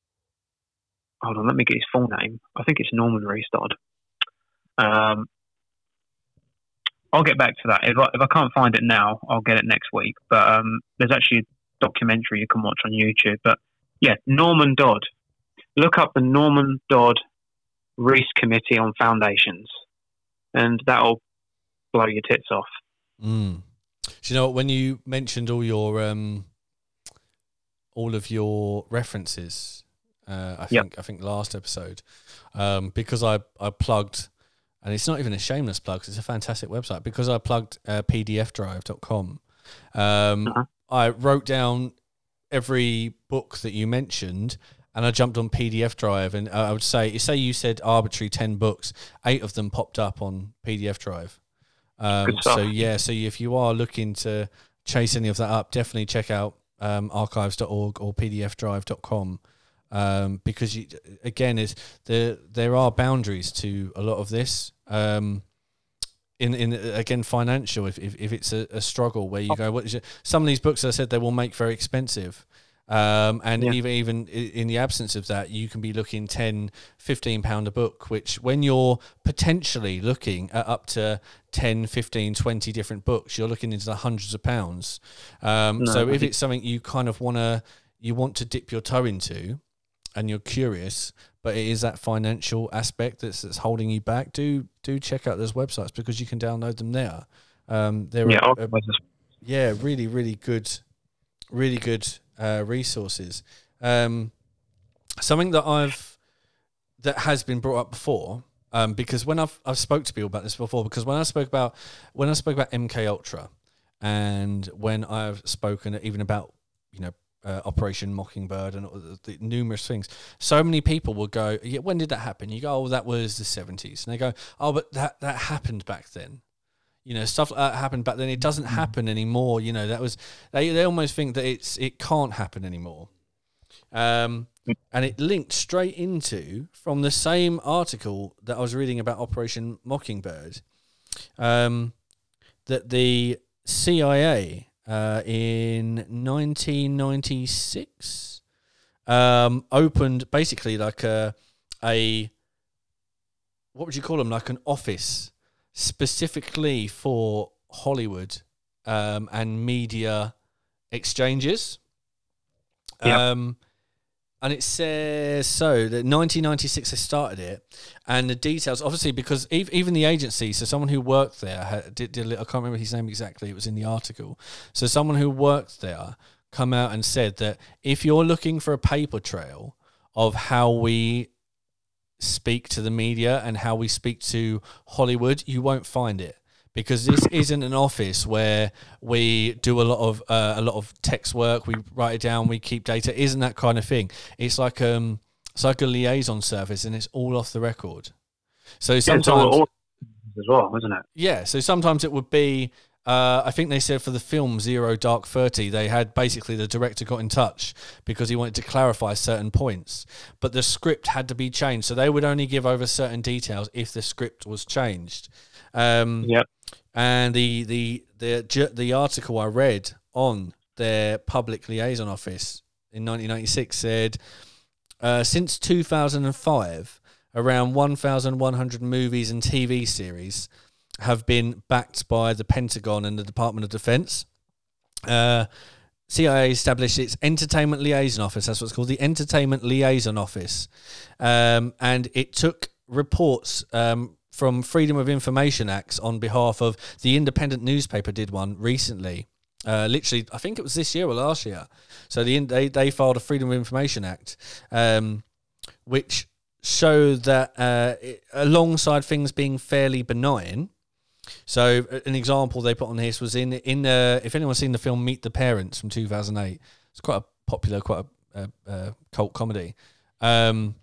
hold on, let me get his full name. I think it's Norman Restad. Um, I'll get back to that. If I, if I can't find it now, I'll get it next week. But um, there's actually a documentary you can watch on YouTube. But yeah, Norman Dodd. Look up the Norman Dodd Reece Committee on Foundations, and that'll blow your tits off. Mm. Do you know? When you mentioned all your um, all of your references, uh, I Yep. think I think last episode, um, because I I plugged, and it's not even a shameless plug. it's a fantastic website because I plugged uh, PDFDrive.com. Um, Uh-huh. I wrote down every book that you mentioned. And I jumped on PDF Drive, and I would say, say you said arbitrary ten books, eight of them popped up on PDF Drive. Um, so yeah, so if you are looking to chase any of that up, definitely check out um, archives.org or pdfdrive.com um, because you, again, is there there are boundaries to a lot of this. Um, in in again financial, if if, if it's a, a struggle where you go, what is it? Some of these books, I said, they will make very expensive. Um, and Yeah. even even in the absence of that, you can be looking 10, 15 pound a book, which when you're potentially looking at up to 10, 15, 20 different books, you're looking into the hundreds of pounds. Um, No, so if it's something you kind of want to, you want to dip your toe into and you're curious, but it is that financial aspect that's, that's holding you back, do, do check out those websites because you can download them there. Um, they're Yeah, a- a- yeah, really, really good, really good uh, resources. Um, something that I've that has been brought up before, um, because when I've I've spoke to people about this before, because when I spoke about when I spoke about MK Ultra, and when I've spoken even about you know uh, Operation Mockingbird and the, the numerous things. So many people will go, yeah, when did that happen? You go, oh, that was the seventies, and they go, oh, but that that happened back then. You know, stuff like that happened back then. It doesn't happen anymore. You know, that was they they almost think that it's it can't happen anymore. Um, and it linked straight into from the same article that I was reading about Operation Mockingbird, um, that the CIA uh, in 1996 um, opened basically like a a what would you call them like an office specifically for Hollywood um, and media exchanges. Yep. Um, and it says so that 1996 they started it, and the details obviously because ev- even the agency, so someone who worked there had, did, did I can't remember his name exactly. It was in the article. So someone who worked there come out and said that if you're looking for a paper trail of how we speak to the media and how we speak to Hollywood, you won't find it because this isn't an office where we do a lot of uh, a lot of text work. We write it down, we keep data. It isn't that kind of thing. It's like um, it's like a liaison service, and it's all off the record. So yeah, sometimes, all as well, isn't it? yeah. So sometimes it would be. Uh, I think they said for the film Zero Dark Thirty, they had basically the director got in touch because he wanted to clarify certain points, but the script had to be changed. So they would only give over certain details if the script was changed. Um, Yep. and the the the the article I read on their public liaison office in 1996 said uh, since 2005, around 1,100 movies and TV series have been backed by the Pentagon and the Department of Defense. Uh, CIA established its Entertainment Liaison Office. That's what's called the Entertainment Liaison Office, um, and it took reports um, from Freedom of Information Acts on behalf of the Independent newspaper. Did one recently, uh, literally, I think it was this year or last year. So the they they filed a Freedom of Information Act, um, which showed that uh, it, alongside things being fairly benign. So uh, an example they put on this was in in the if anyone's seen the film Meet the Parents from 2008, it's quite a popular, quite a, a, a cult comedy. Um,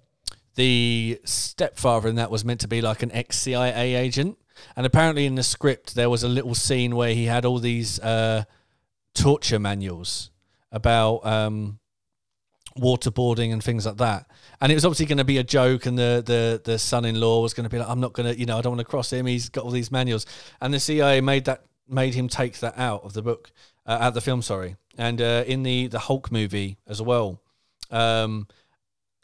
the stepfather in that was meant to be like an ex CIA agent, and apparently in the script there was a little scene where he had all these uh, torture manuals about um, waterboarding and things like that. And it was obviously going to be a joke, and the the the son-in-law was going to be like, "I'm not going to, you know, I don't want to cross him. He's got all these manuals." And the CIA made that made him take that out of the book, uh, out the film. Sorry, and uh, in the the Hulk movie as well. Um,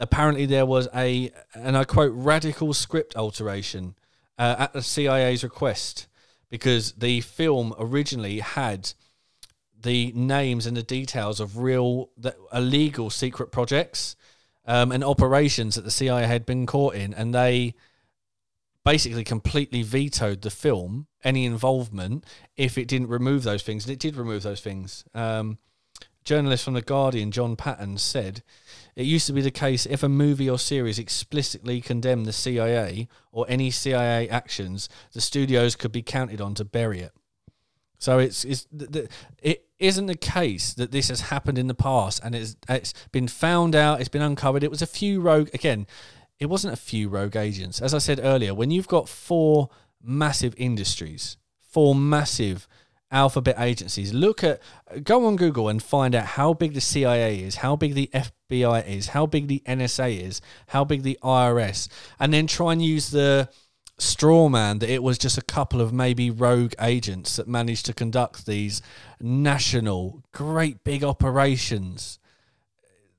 apparently, there was a, and I quote, radical script alteration uh, at the CIA's request because the film originally had the names and the details of real the illegal secret projects um, and operations that the CIA had been caught in, and they basically completely vetoed the film any involvement if it didn't remove those things, and it did remove those things. Um, journalist from the Guardian, John Patton, said it used to be the case if a movie or series explicitly condemned the CIA or any CIA actions, the studios could be counted on to bury it. So it's, it's it isn't the case that this has happened in the past and it's it's been found out, it's been uncovered. It was a few rogue again. It wasn't a few rogue agents. As I said earlier, when you've got four massive industries, four massive alphabet agencies. Look at go on Google and find out how big the CIA is, how big the FBI is, how big the NSA is, how big the IRS, and then try and use the straw man that it was just a couple of maybe rogue agents that managed to conduct these national great big operations.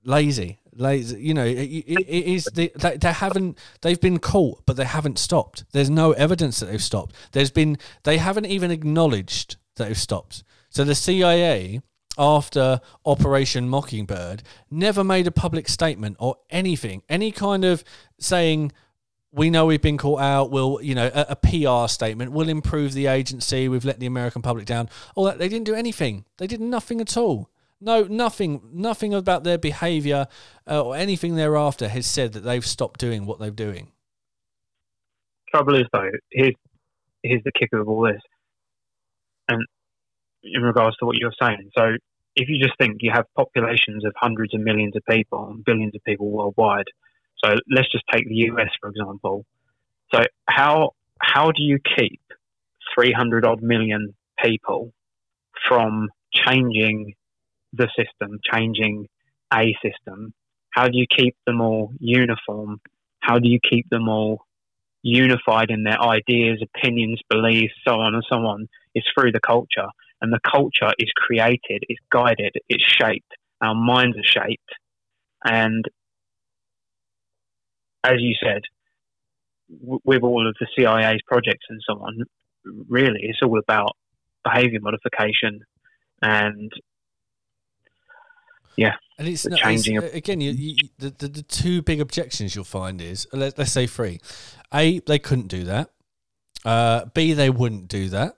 Lazy. Lazy you know it, it is they, they haven't they've been caught but they haven't stopped. There's no evidence that they've stopped. There's been they haven't even acknowledged that they've stopped so the cia after Operation Mockingbird never made a public statement or anything, any kind of saying, we know we've been caught out. We'll, you know, a, a, PR statement. We'll improve the agency. We've let the American public down. All that they didn't do anything. They did nothing at all. No, nothing. Nothing about their behaviour uh, or anything thereafter has said that they've stopped doing what they're doing. Trouble is though, here's here's the kicker of all this, and in regards to what you're saying. So if you just think you have populations of hundreds of millions of people and billions of people worldwide so let's just take the US for example. So how how do you keep 300 odd million people from changing the system, changing a system? How do you keep them all uniform? How do you keep them all unified in their ideas, opinions, beliefs, so on and so on? It's through the culture. And the culture is created, it's guided, it's shaped. Our minds are shaped. And as you said, w- with all of the CIA's projects and so on, really it's all about behaviour modification and yeah, and it's, not, changing. It's, again, you, you, the, the, the two big objections you'll find is let, us say three: a they couldn't do that, uh, b they wouldn't do that,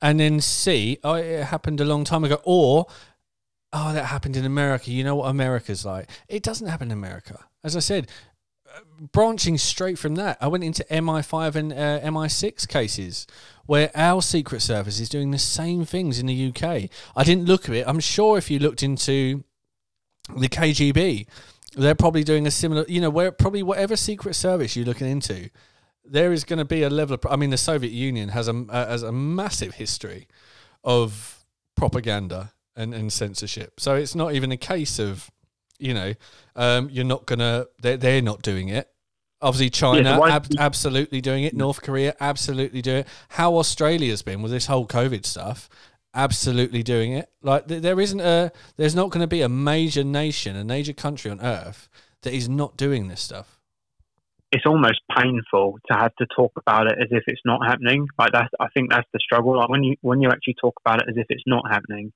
and then c oh it happened a long time ago, or oh that happened in America. You know what America's like? It doesn't happen in America. As I said, branching straight from that, I went into MI5 and uh, MI6 cases where our Secret Service is doing the same things in the UK. I didn't look at it. I'm sure if you looked into the KGB, they're probably doing a similar, you know, where probably whatever Secret Service you're looking into, there is going to be a level of. I mean, the Soviet Union has a has a massive history of propaganda and, and censorship. So it's not even a case of you know, um, you're not gonna. They're, they're not doing it. Obviously, China yeah, ab- absolutely doing it. North Korea absolutely doing it. How Australia's been with this whole COVID stuff, absolutely doing it. Like th- there isn't a, there's not going to be a major nation, a major country on earth that is not doing this stuff. It's almost painful to have to talk about it as if it's not happening. Like that's, I think that's the struggle. Like when you when you actually talk about it as if it's not happening,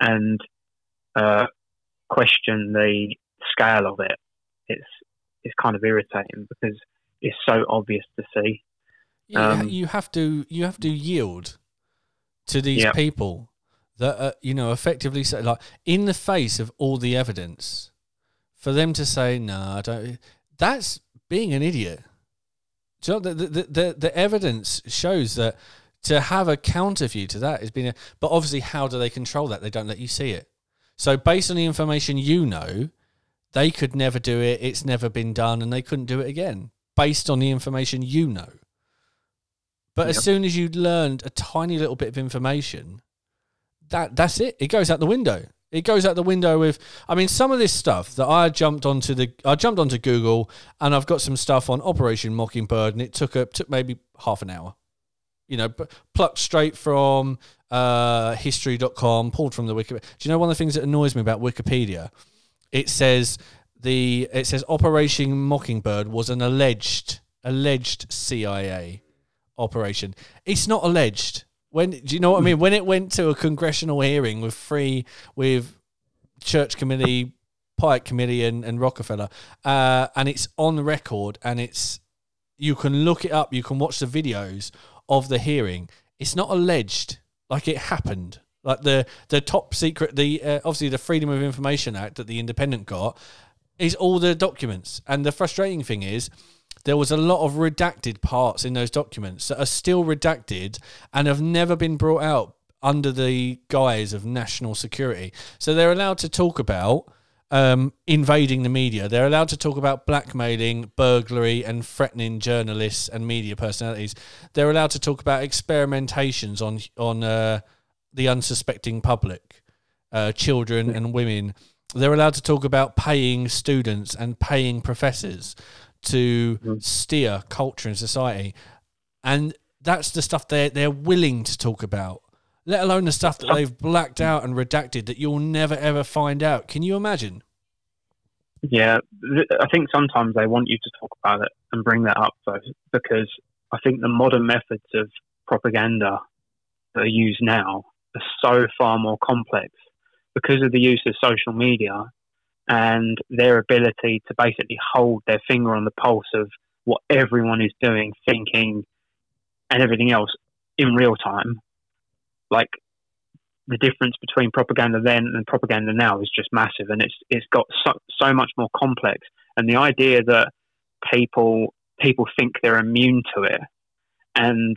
and uh, question the scale of it, it's it's kind of irritating because it's so obvious to see. Yeah, um, you have to you have to yield to these yep. people that are, you know effectively say like in the face of all the evidence for them to say no, I don't. That's being an idiot. So the, the the the evidence shows that to have a counter view to that has been a, but obviously how do they control that? They don't let you see it. So based on the information you know, they could never do it. It's never been done, and they couldn't do it again based on the information you know. But yep. as soon as you learned a tiny little bit of information, that that's it. It goes out the window. It goes out the window with. I mean, some of this stuff that I jumped onto the. I jumped onto Google, and I've got some stuff on Operation Mockingbird, and it took a took maybe half an hour. You know, plucked straight from uh, history.com, pulled from the Wikipedia. Do you know one of the things that annoys me about Wikipedia? It says the it says Operation Mockingbird was an alleged alleged CIA operation. It's not alleged. When do you know what I mean? When it went to a congressional hearing with three with church committee, Pike committee, and, and Rockefeller, uh, and it's on record, and it's you can look it up, you can watch the videos of the hearing. It's not alleged, like it happened. Like the the top secret, the uh, obviously the Freedom of Information Act that the Independent got is all the documents, and the frustrating thing is there was a lot of redacted parts in those documents that are still redacted and have never been brought out under the guise of national security. So they're allowed to talk about um, invading the media. They're allowed to talk about blackmailing, burglary, and threatening journalists and media personalities. They're allowed to talk about experimentations on on uh, the unsuspecting public, uh, children and women. They're allowed to talk about paying students and paying professors to Mm-hmm. steer culture and society, and that's the stuff they they're willing to talk about. Let alone the stuff that they've blacked out and redacted that you'll never ever find out. Can you imagine? Yeah, I think sometimes they want you to talk about it and bring that up, though, because I think the modern methods of propaganda that are used now are so far more complex because of the use of social media and their ability to basically hold their finger on the pulse of what everyone is doing, thinking, and everything else in real time. Like the difference between propaganda then and propaganda now is just massive, and it's it's got so, so much more complex. And the idea that people people think they're immune to it, and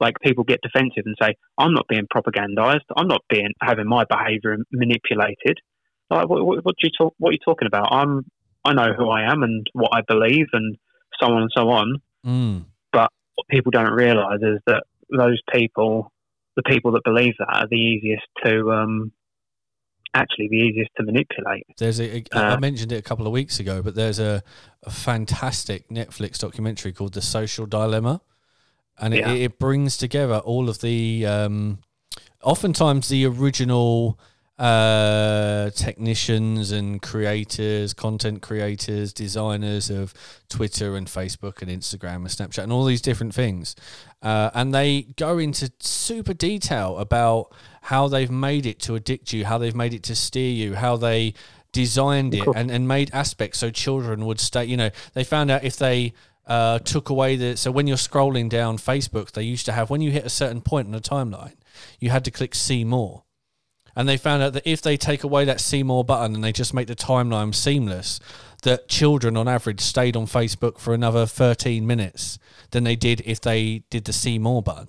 like people get defensive and say, "I'm not being propagandized. I'm not being having my behaviour manipulated." Like, what, what, what do you talk? What are you talking about? I'm I know who I am and what I believe, and so on and so on Mm. what people don't realise is that those people, the people that believe that, are the easiest to um, actually the easiest to manipulate. There's a, a I Uh, mentioned it a couple of weeks ago, but there's a, a fantastic Netflix documentary called The Social Dilemma, and it, Yeah. it brings together all of the, um, oftentimes the original uh, technicians and creators, content creators, designers of Twitter and Facebook and Instagram and Snapchat and all these different things, uh, and they go into super detail about how they've made it to addict you, how they've made it to steer you, how they designed it and, and made aspects so children would stay. You know, they found out if they uh, took away the. So when you're scrolling down Facebook, they used to have, when you hit a certain point in the timeline, you had to click see more. And they found out that if they take away that see more button and they just make the timeline seamless, that children on average stayed on Facebook for another 13 minutes than they did if they did the see more button.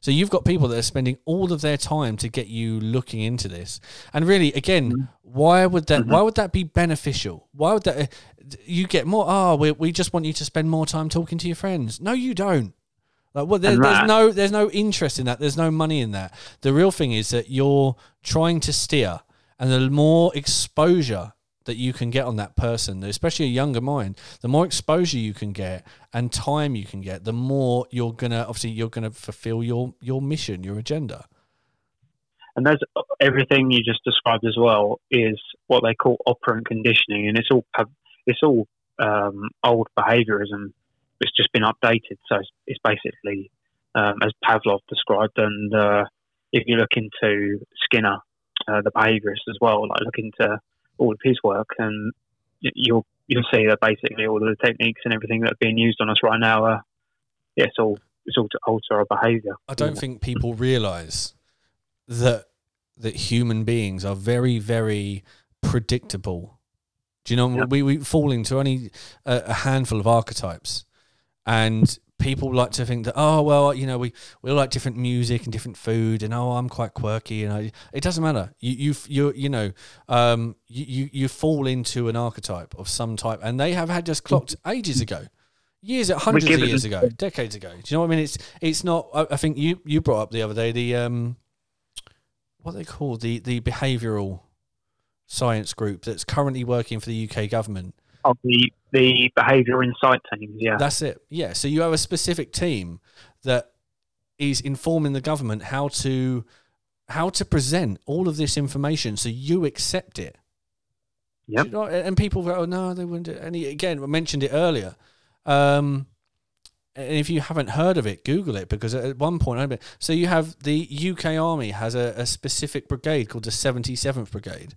So you've got people that are spending all of their time to get you looking into this. And really, again, mm-hmm. why would that? Why mm-hmm. would that be beneficial? Why would that? Uh, you get more. Oh, we, we just want you to spend more time talking to your friends. No, you don't. Like, well, there, there's no there's no interest in that. There's no money in that. The real thing is that you're trying to steer, and the more exposure that you can get on that person, especially a younger mind, the more exposure you can get and time you can get, the more you're gonna obviously you're gonna fulfill your your mission, your agenda. And there's everything you just described as well is what they call operant conditioning, and it's all it's all um, old behaviourism. It's just been updated, so it's, it's basically um, as Pavlov described. And uh, if you look into Skinner, uh, the behaviourist as well, like look into all of his work, and you'll you'll see that basically all of the techniques and everything that are being used on us right now are yeah, it's all it's all to alter our behaviour. I don't think people realize that that human beings are very, very predictable. Do you know Yeah. we, we fall into only a, a handful of archetypes, and people like to think that oh well you know we we all like different music and different food and oh I'm quite quirky and I it doesn't matter. You you you you know um you you, you fall into an archetype of some type. And they have had just clocked ages ago. Years hundreds of years ago decades ago. Do you know what I mean? It's it's not I, I think you you brought up the other day the um what they call the the behavioral science group that's currently working for the UK government. Of the the behaviour insight teams, yeah. that's it. Yeah. So you have a specific team that is informing the government how to how to present all of this information so you accept it. Yep. You know- and people go, oh no, they wouldn't. do it." And he, again, I mentioned it earlier. Um, and if you haven't heard of it, Google it because at one point, I so you have the UK Army has a, a specific brigade called the 77th Brigade,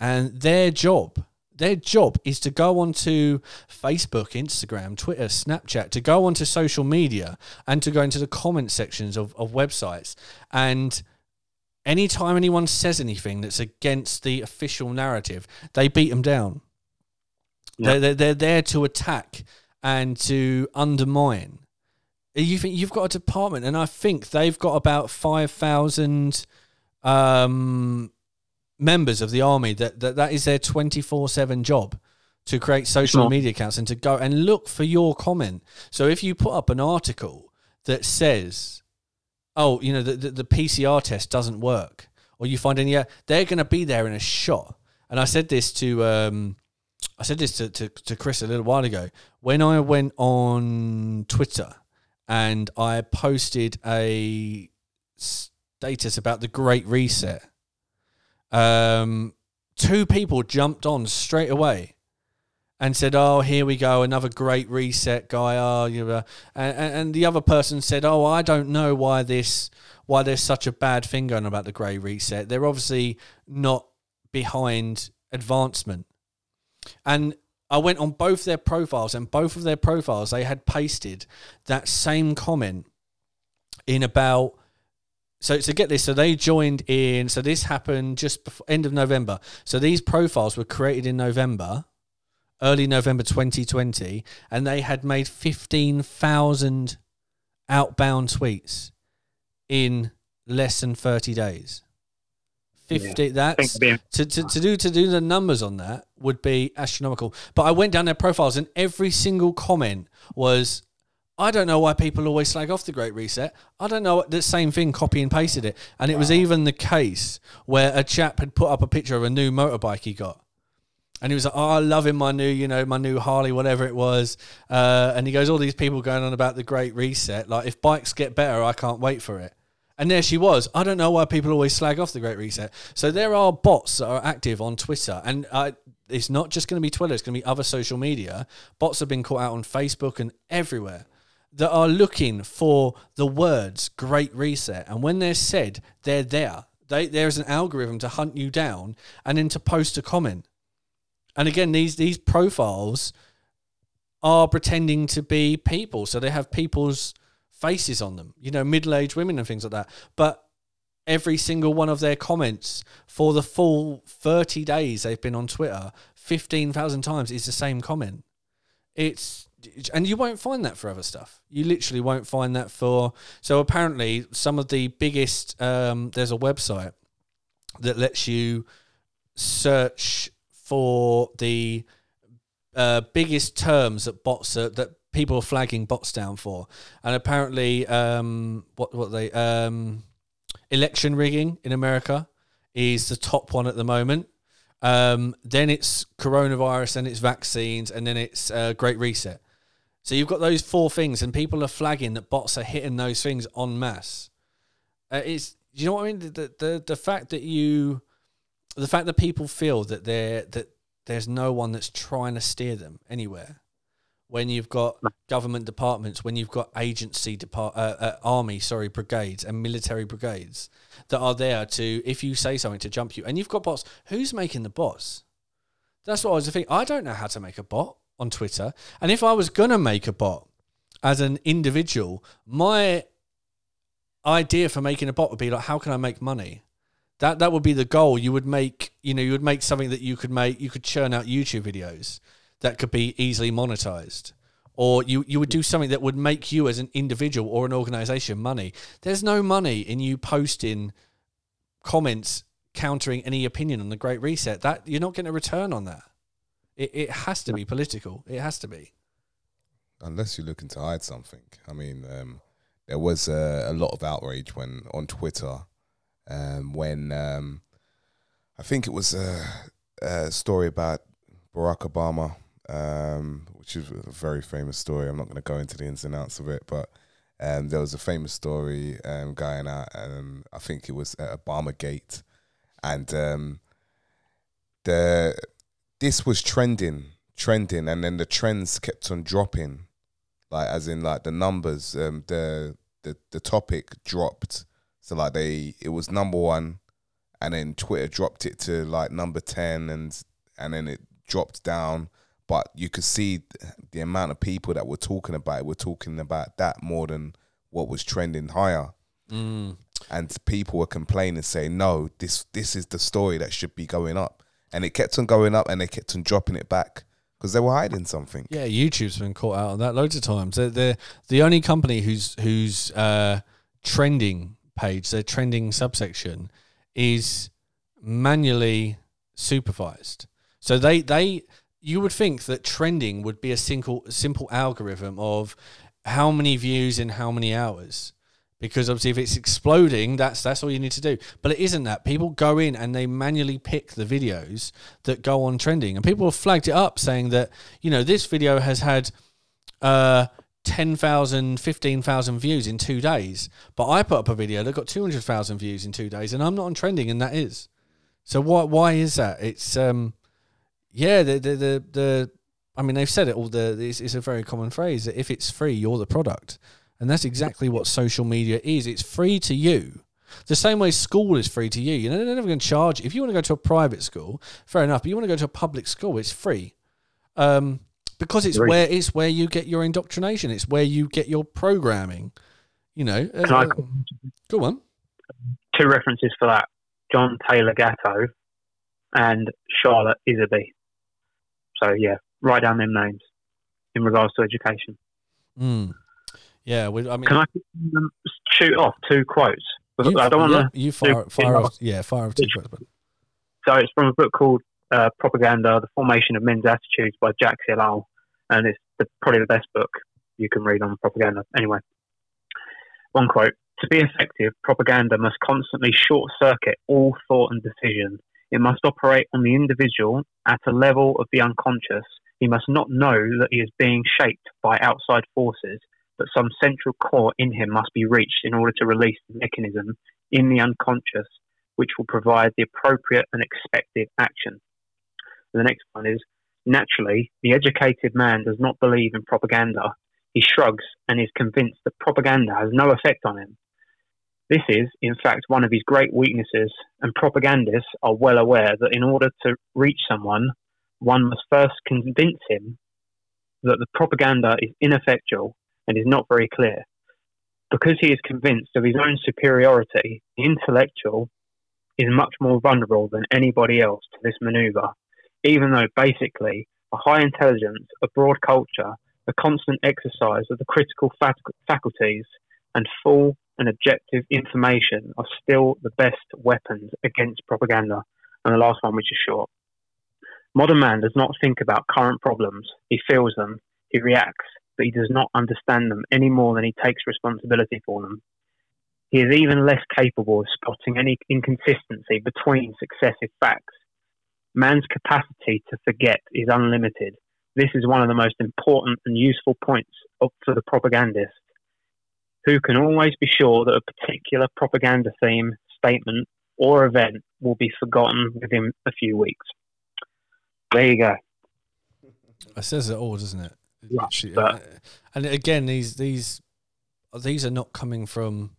and their job their job is to go onto Facebook, Instagram, Twitter, Snapchat, to go onto social media and to go into the comment sections of, of websites. And anytime anyone says anything that's against the official narrative, they beat them down. Yeah. They're, they're, there to attack and to undermine. You think you've got a department, and I think they've got about five thousand um, members of the army that that, that is their 24/7 job to create social media accounts and to go and look for your comment. So if you put up an article that says, "Oh, you know, the the, the PCR test doesn't work," or you find any, they're going to be there in a shot. And I said this to um, I said this to, to, to Chris a little while ago when I went on Twitter and I posted a status about the Great Reset um, two people jumped on straight away and said, "Oh, here we go, another great reset guy." Oh, you know, and, and the other person said, "Oh, I don't know why this, why there's such a bad thing going about the great reset. They're obviously not behind advancement." And I went on both their profiles, and both of their profiles they had pasted that same comment in about so to get this, so they joined in. So this happened just before end of November. So these profiles were created in November, early November 2020, and they had made 15,000 outbound tweets in less than 30 days. 50 yeah. that's to, to, to do to do the numbers on that would be astronomical but i went down their profiles and every single comment was I don't know why people always slag off the Great Reset. I don't know the same thing, copy and pasted it. And it wow. was even the case where a chap had put up a picture of a new motorbike he got. And he was like, "Oh, I love him, my new, you know, my new Harley, whatever it was." Uh, and he goes, "All these people going on about the Great Reset. Like, if bikes get better, I can't wait for it." And there she was. I don't know why people always slag off the Great Reset. So there are bots that are active on Twitter, and uh, it's not just going to be Twitter; it's going to be other social media. Bots have been caught out on Facebook and everywhere that are looking for the words great reset. And when they're said, they're there. They, there's an algorithm to hunt you down and then to post a comment. And again, these these profiles are pretending to be people. So they have people's faces on them, you know, middle aged women and things like that. But every single one of their comments for the full 30 days they've been on Twitter, 15,000 times is the same comment. It's and you won't find that for other stuff. You literally won't find that for. So apparently, some of the biggest. Um, there's a website that lets you search for the uh, biggest terms that bots are, that people are flagging bots down for, and apparently, um, what what they um, election rigging in America is the top one at the moment. Um, then it's coronavirus, and it's vaccines, and then it's uh, Great Reset. So you've got those four things, and people are flagging that bots are hitting those things en masse. Uh, it's you know what I mean. The, the the fact that you, the fact that people feel that they that there's no one that's trying to steer them anywhere. When you've got government departments, when you've got agency depart, uh, uh, army, sorry, brigades and military brigades that are there to, if you say something, to jump you, and you've got bots. Who's making the bots? That's what I was thinking. I don't know how to make a bot on Twitter. And if I was going to make a bot as an individual, my idea for making a bot would be like, how can I make money? That that would be the goal. You would make, you know, you would make something that you could make, you could churn out YouTube videos that could be easily monetized. Or you, you would do something that would make you as an individual or an organization money. There's no money in you posting comments countering any opinion on the Great Reset. That you're not getting a return on that. It, it has to be political. It has to be. Unless you're looking to hide something. I mean, um, there was a, a, lot of outrage when on Twitter um, when um, I think it was a, a story about Barack Obama, um, which is a very famous story. I'm not going to go into the ins and outs of it, but um, there was a famous story um, going out, and I think it was at Obama Gate, and um, the this was trending, trending, and then the trends kept on dropping, like as in like the numbers, um, the the the topic dropped. So like they, it was number one, and then Twitter dropped it to like number ten, and and then it dropped down. But you could see the amount of people that were talking about it were talking about that more than what was trending higher. Mm. And people were complaining, saying, "No, this this is the story that should be going up." And it kept on going up, and they kept on dropping it back because they were hiding something. Yeah, YouTube's been caught out on that loads of times. They're, they're the only company whose whose uh, trending page, their trending subsection, is manually supervised. So they they you would think that trending would be a simple simple algorithm of how many views in how many hours. Because obviously, if it's exploding, that's that's all you need to do. But it isn't that. People go in and they manually pick the videos that go on trending, and people have flagged it up saying that you know this video has had uh, 10,000, 15,000 views in two days. But I put up a video that got 200,000 views in two days and I'm not on trending and that is. So why, why is that? It's, um, yeah, the, the, the, the I mean, they've said it all the, it's, it's a very common phrase that if it's free, you're the product. And that's exactly what social media is. It's free to you. The same way school is free to you. You know, they're never going to charge. If you want to go to a private school, fair enough. But you want to go to a public school, it's free. Um, because it's where it's where you get your indoctrination. It's where you get your programming. You know, uh, I, go on. two references for that: John Taylor Gatto and Charlotte Iserbyt. So yeah, write down them names in regards to education. Mm. Yeah, we, I mean, Can I um, shoot off two quotes? you, I don't want yeah, to. you fire, fire off, yeah, fire off two quotes, So it's from a book called uh, "Propaganda: The Formation of Men's Attitudes" by Jacques Ellul, and it's the, probably the best book you can read on propaganda. Anyway, one quote: "To be effective, propaganda must constantly short circuit all thought and decision. It must operate on the individual at a level of the unconscious. He must not know that he is being shaped by outside forces." But some central core in him must be reached in order to release the mechanism in the unconscious which will provide the appropriate and expected action. The next one is naturally, the educated man does not believe in propaganda. He shrugs and is convinced that propaganda has no effect on him. This is, in fact, one of his great weaknesses, and propagandists are well aware that in order to reach someone, one must first convince him that the propaganda is ineffectual and is not very clear. Because he is convinced of his own superiority, the intellectual is much more vulnerable than anybody else to this maneuver, even though basically a high intelligence, a broad culture, a constant exercise of the critical fac- faculties, and full and objective information are still the best weapons against propaganda. And the last one, which is short. Modern man does not think about current problems, he feels them, he reacts, but he does not understand them any more than he takes responsibility for them. He is even less capable of spotting any inconsistency between successive facts. Man's capacity to forget is unlimited. This is one of the most important and useful points for the propagandist, who can always be sure that a particular propaganda theme, statement, or event will be forgotten within a few weeks. There you go. It says it all, doesn't it? Yeah, but- and again, these these these are not coming from,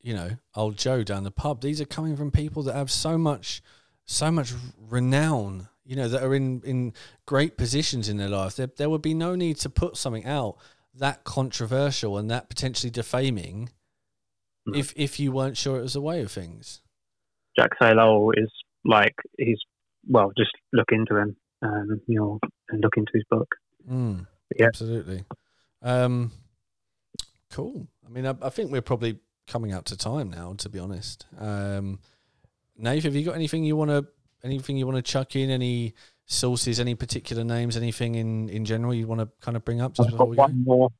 you know, old Joe down the pub. These are coming from people that have so much, so much renown. You know, that are in in great positions in their life. There there would be no need to put something out that controversial and that potentially defaming, if if you weren't sure it was a way of things. Jacques Ellul is like he's well, just look into him, um, you know, and look into his book. Mm, Yeah. absolutely. Um, cool. I mean, I, I think we're probably coming out to time now. To be honest, um, Nave, have you got anything you want to anything you want to chuck in? Any sources? Any particular names? Anything in in general you want to kind of bring up just I've got we go? one more.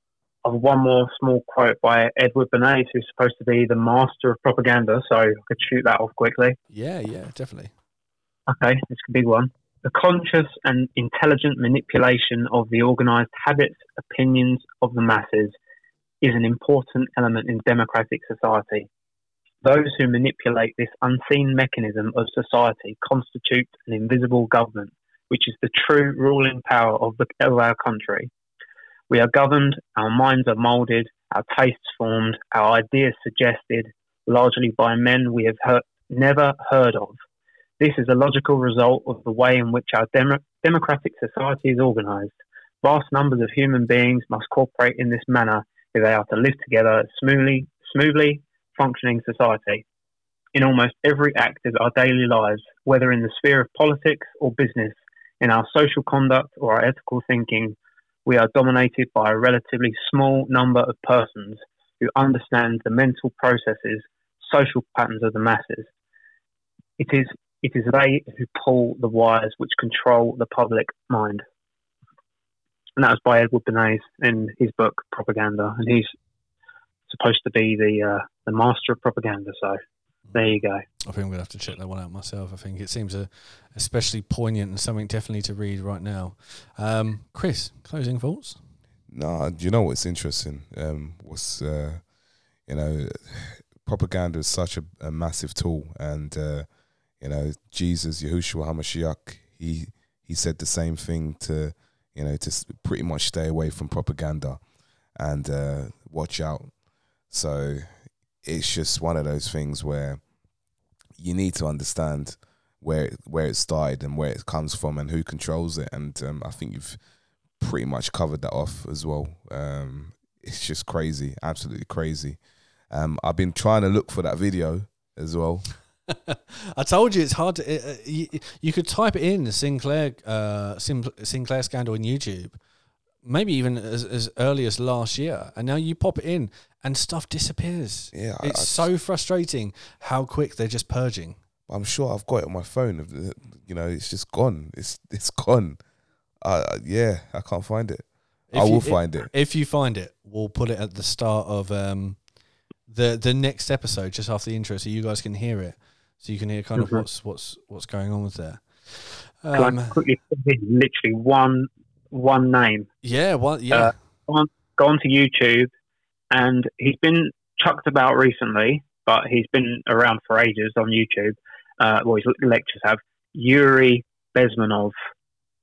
I've one more small quote by Edward Bernays, who's supposed to be the master of propaganda. So I could shoot that off quickly. Yeah, yeah, definitely. Okay, this could be one. The conscious and intelligent manipulation of the organized habits, opinions of the masses is an important element in democratic society. Those who manipulate this unseen mechanism of society constitute an invisible government, which is the true ruling power of, the, of our country. We are governed, our minds are moulded, our tastes formed, our ideas suggested, largely by men we have never heard of. This is a logical result of the way in which our dem- democratic society is organised. Vast numbers of human beings must cooperate in this manner if they are to live together smoothly, smoothly functioning society. In almost every act of our daily lives, whether in the sphere of politics or business, in our social conduct or our ethical thinking, we are dominated by a relatively small number of persons who understand the mental processes, social patterns of the masses. It is, it is they who pull the wires which control the public mind. And that was by Edward Bernays in his book Propaganda, and he's supposed to be the uh, the master of propaganda. So there you go. I think I'm gonna have to check that one out myself. I think it seems a, especially poignant and something definitely to read right now. Um, Chris, closing thoughts? No, you know what's interesting? Um, what's uh, you know, propaganda is such a, a massive tool, and uh, you know, Jesus, Yahushua Hamashiach, he he said the same thing to you know to pretty much stay away from propaganda and uh, watch out. So it's just one of those things where you need to understand where where it started and where it comes from and who controls it. And um, I think you've pretty much covered that off as well. Um, it's just crazy, absolutely crazy. Um, I've been trying to look for that video as well. I told you it's hard to. Uh, you, you, could type it in Sinclair uh, Sinclair scandal in YouTube, maybe even as, as early as last year, and now you pop it in and stuff disappears. Yeah, it's I, so frustrating how quick they're just purging. I'm sure I've got it on my phone. You know, it's just gone. It's it's gone. Uh, yeah, I can't find it. If I will you, find it. it. If you find it, we'll put it at the start of um, the the next episode, just after the intro, so you guys can hear it, so you can hear kind mm-hmm. of what's what's what's going on with there. Um, quickly literally one one name. Yeah, one yeah. Uh, gone, gone to YouTube, and he's been chucked about recently, but he's been around for ages on YouTube. Uh, well, his lectures have Yuri Bezmenov.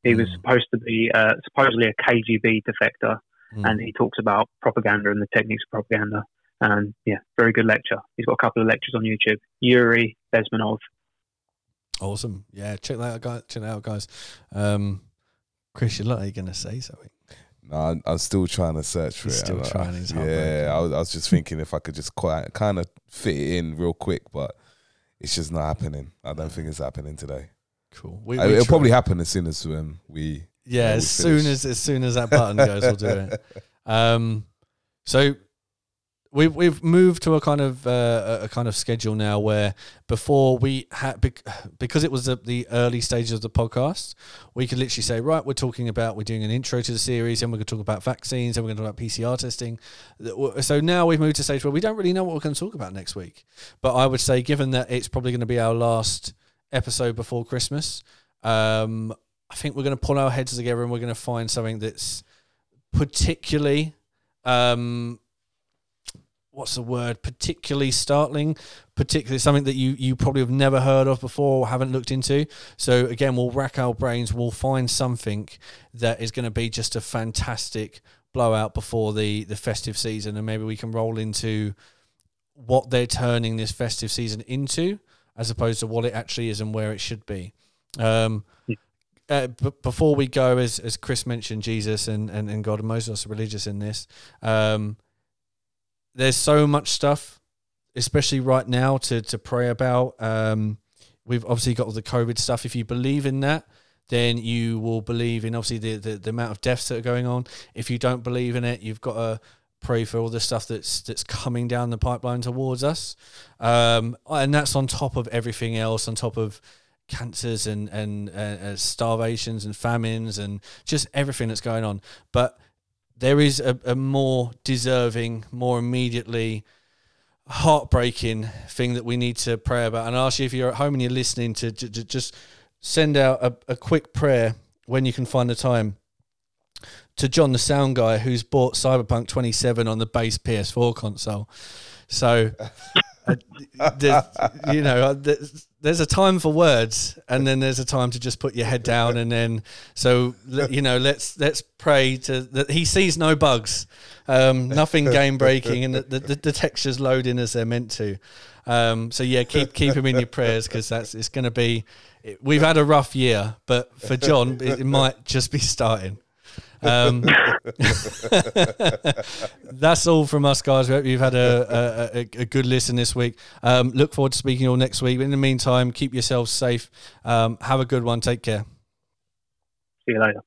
He mm. was supposed to be uh, supposedly a KGB defector, mm. and he talks about propaganda and the techniques of propaganda. And yeah, very good lecture. He's got a couple of lectures on YouTube. Yuri Bezmenov. Awesome. Yeah, check that out, guys. Check that out, guys. Um, Chris, you look like you're going to say something. No, I'm, I'm still trying to search for He's it. Still I'm, trying. He's yeah, I was, I was just thinking if I could just quite kind of fit it in real quick, but it's just not happening. I don't think it's happening today. Cool. We, we it'll try. probably happen as soon as um, we. Yeah, as soon as as soon as that button goes, we'll do it. Um, so we've we've moved to a kind of uh, a kind of schedule now where before we had because it was the, the early stages of the podcast, we could literally say right, we're talking about we're doing an intro to the series, and we're going to talk about vaccines, and we're going to talk about PCR testing. So now we've moved to a stage where we don't really know what we're going to talk about next week. But I would say, given that it's probably going to be our last episode before Christmas, um, I think we're going to pull our heads together and we're going to find something that's particularly. Um, what's the word particularly startling particularly something that you you probably have never heard of before or haven't looked into. So again we'll rack our brains we'll find something that is going to be just a fantastic blowout before the the festive season. And maybe we can roll into what they're turning this festive season into as opposed to what it actually is and where it should be. Um, uh, b- before we go, as as Chris mentioned, Jesus and, and, and God and Moses are religious in this. Um, there's so much stuff, especially right now, to to pray about. Um, we've obviously got all the COVID stuff. If you believe in that, then you will believe in obviously the, the, the amount of deaths that are going on. If you don't believe in it, you've got to pray for all the stuff that's that's coming down the pipeline towards us, um, and that's on top of everything else, on top of cancers and and uh, uh starvations and famines and just everything that's going on. But there is a, a more deserving, more immediately heartbreaking thing that we need to pray about. And I ask you if you're at home and you're listening to, to, to just send out a, a quick prayer when you can find the time to John the sound guy who's bought Cyberpunk 27 on the base PS4 console. So you know, there's, there's a time for words, and then there's a time to just put your head down, and then so you know, let's let's pray to that he sees no bugs, um, nothing game breaking, and the, the, the textures loading as they're meant to. Um, so yeah, keep keep him in your prayers because that's it's going to be. We've had a rough year, but for John, it, it might just be starting. Um, that's all from us, guys. We hope you've had a, a, a, a good listen this week. Um, look forward to speaking all next week. In the meantime, keep yourselves safe. Um, have a good one. Take care. See you later.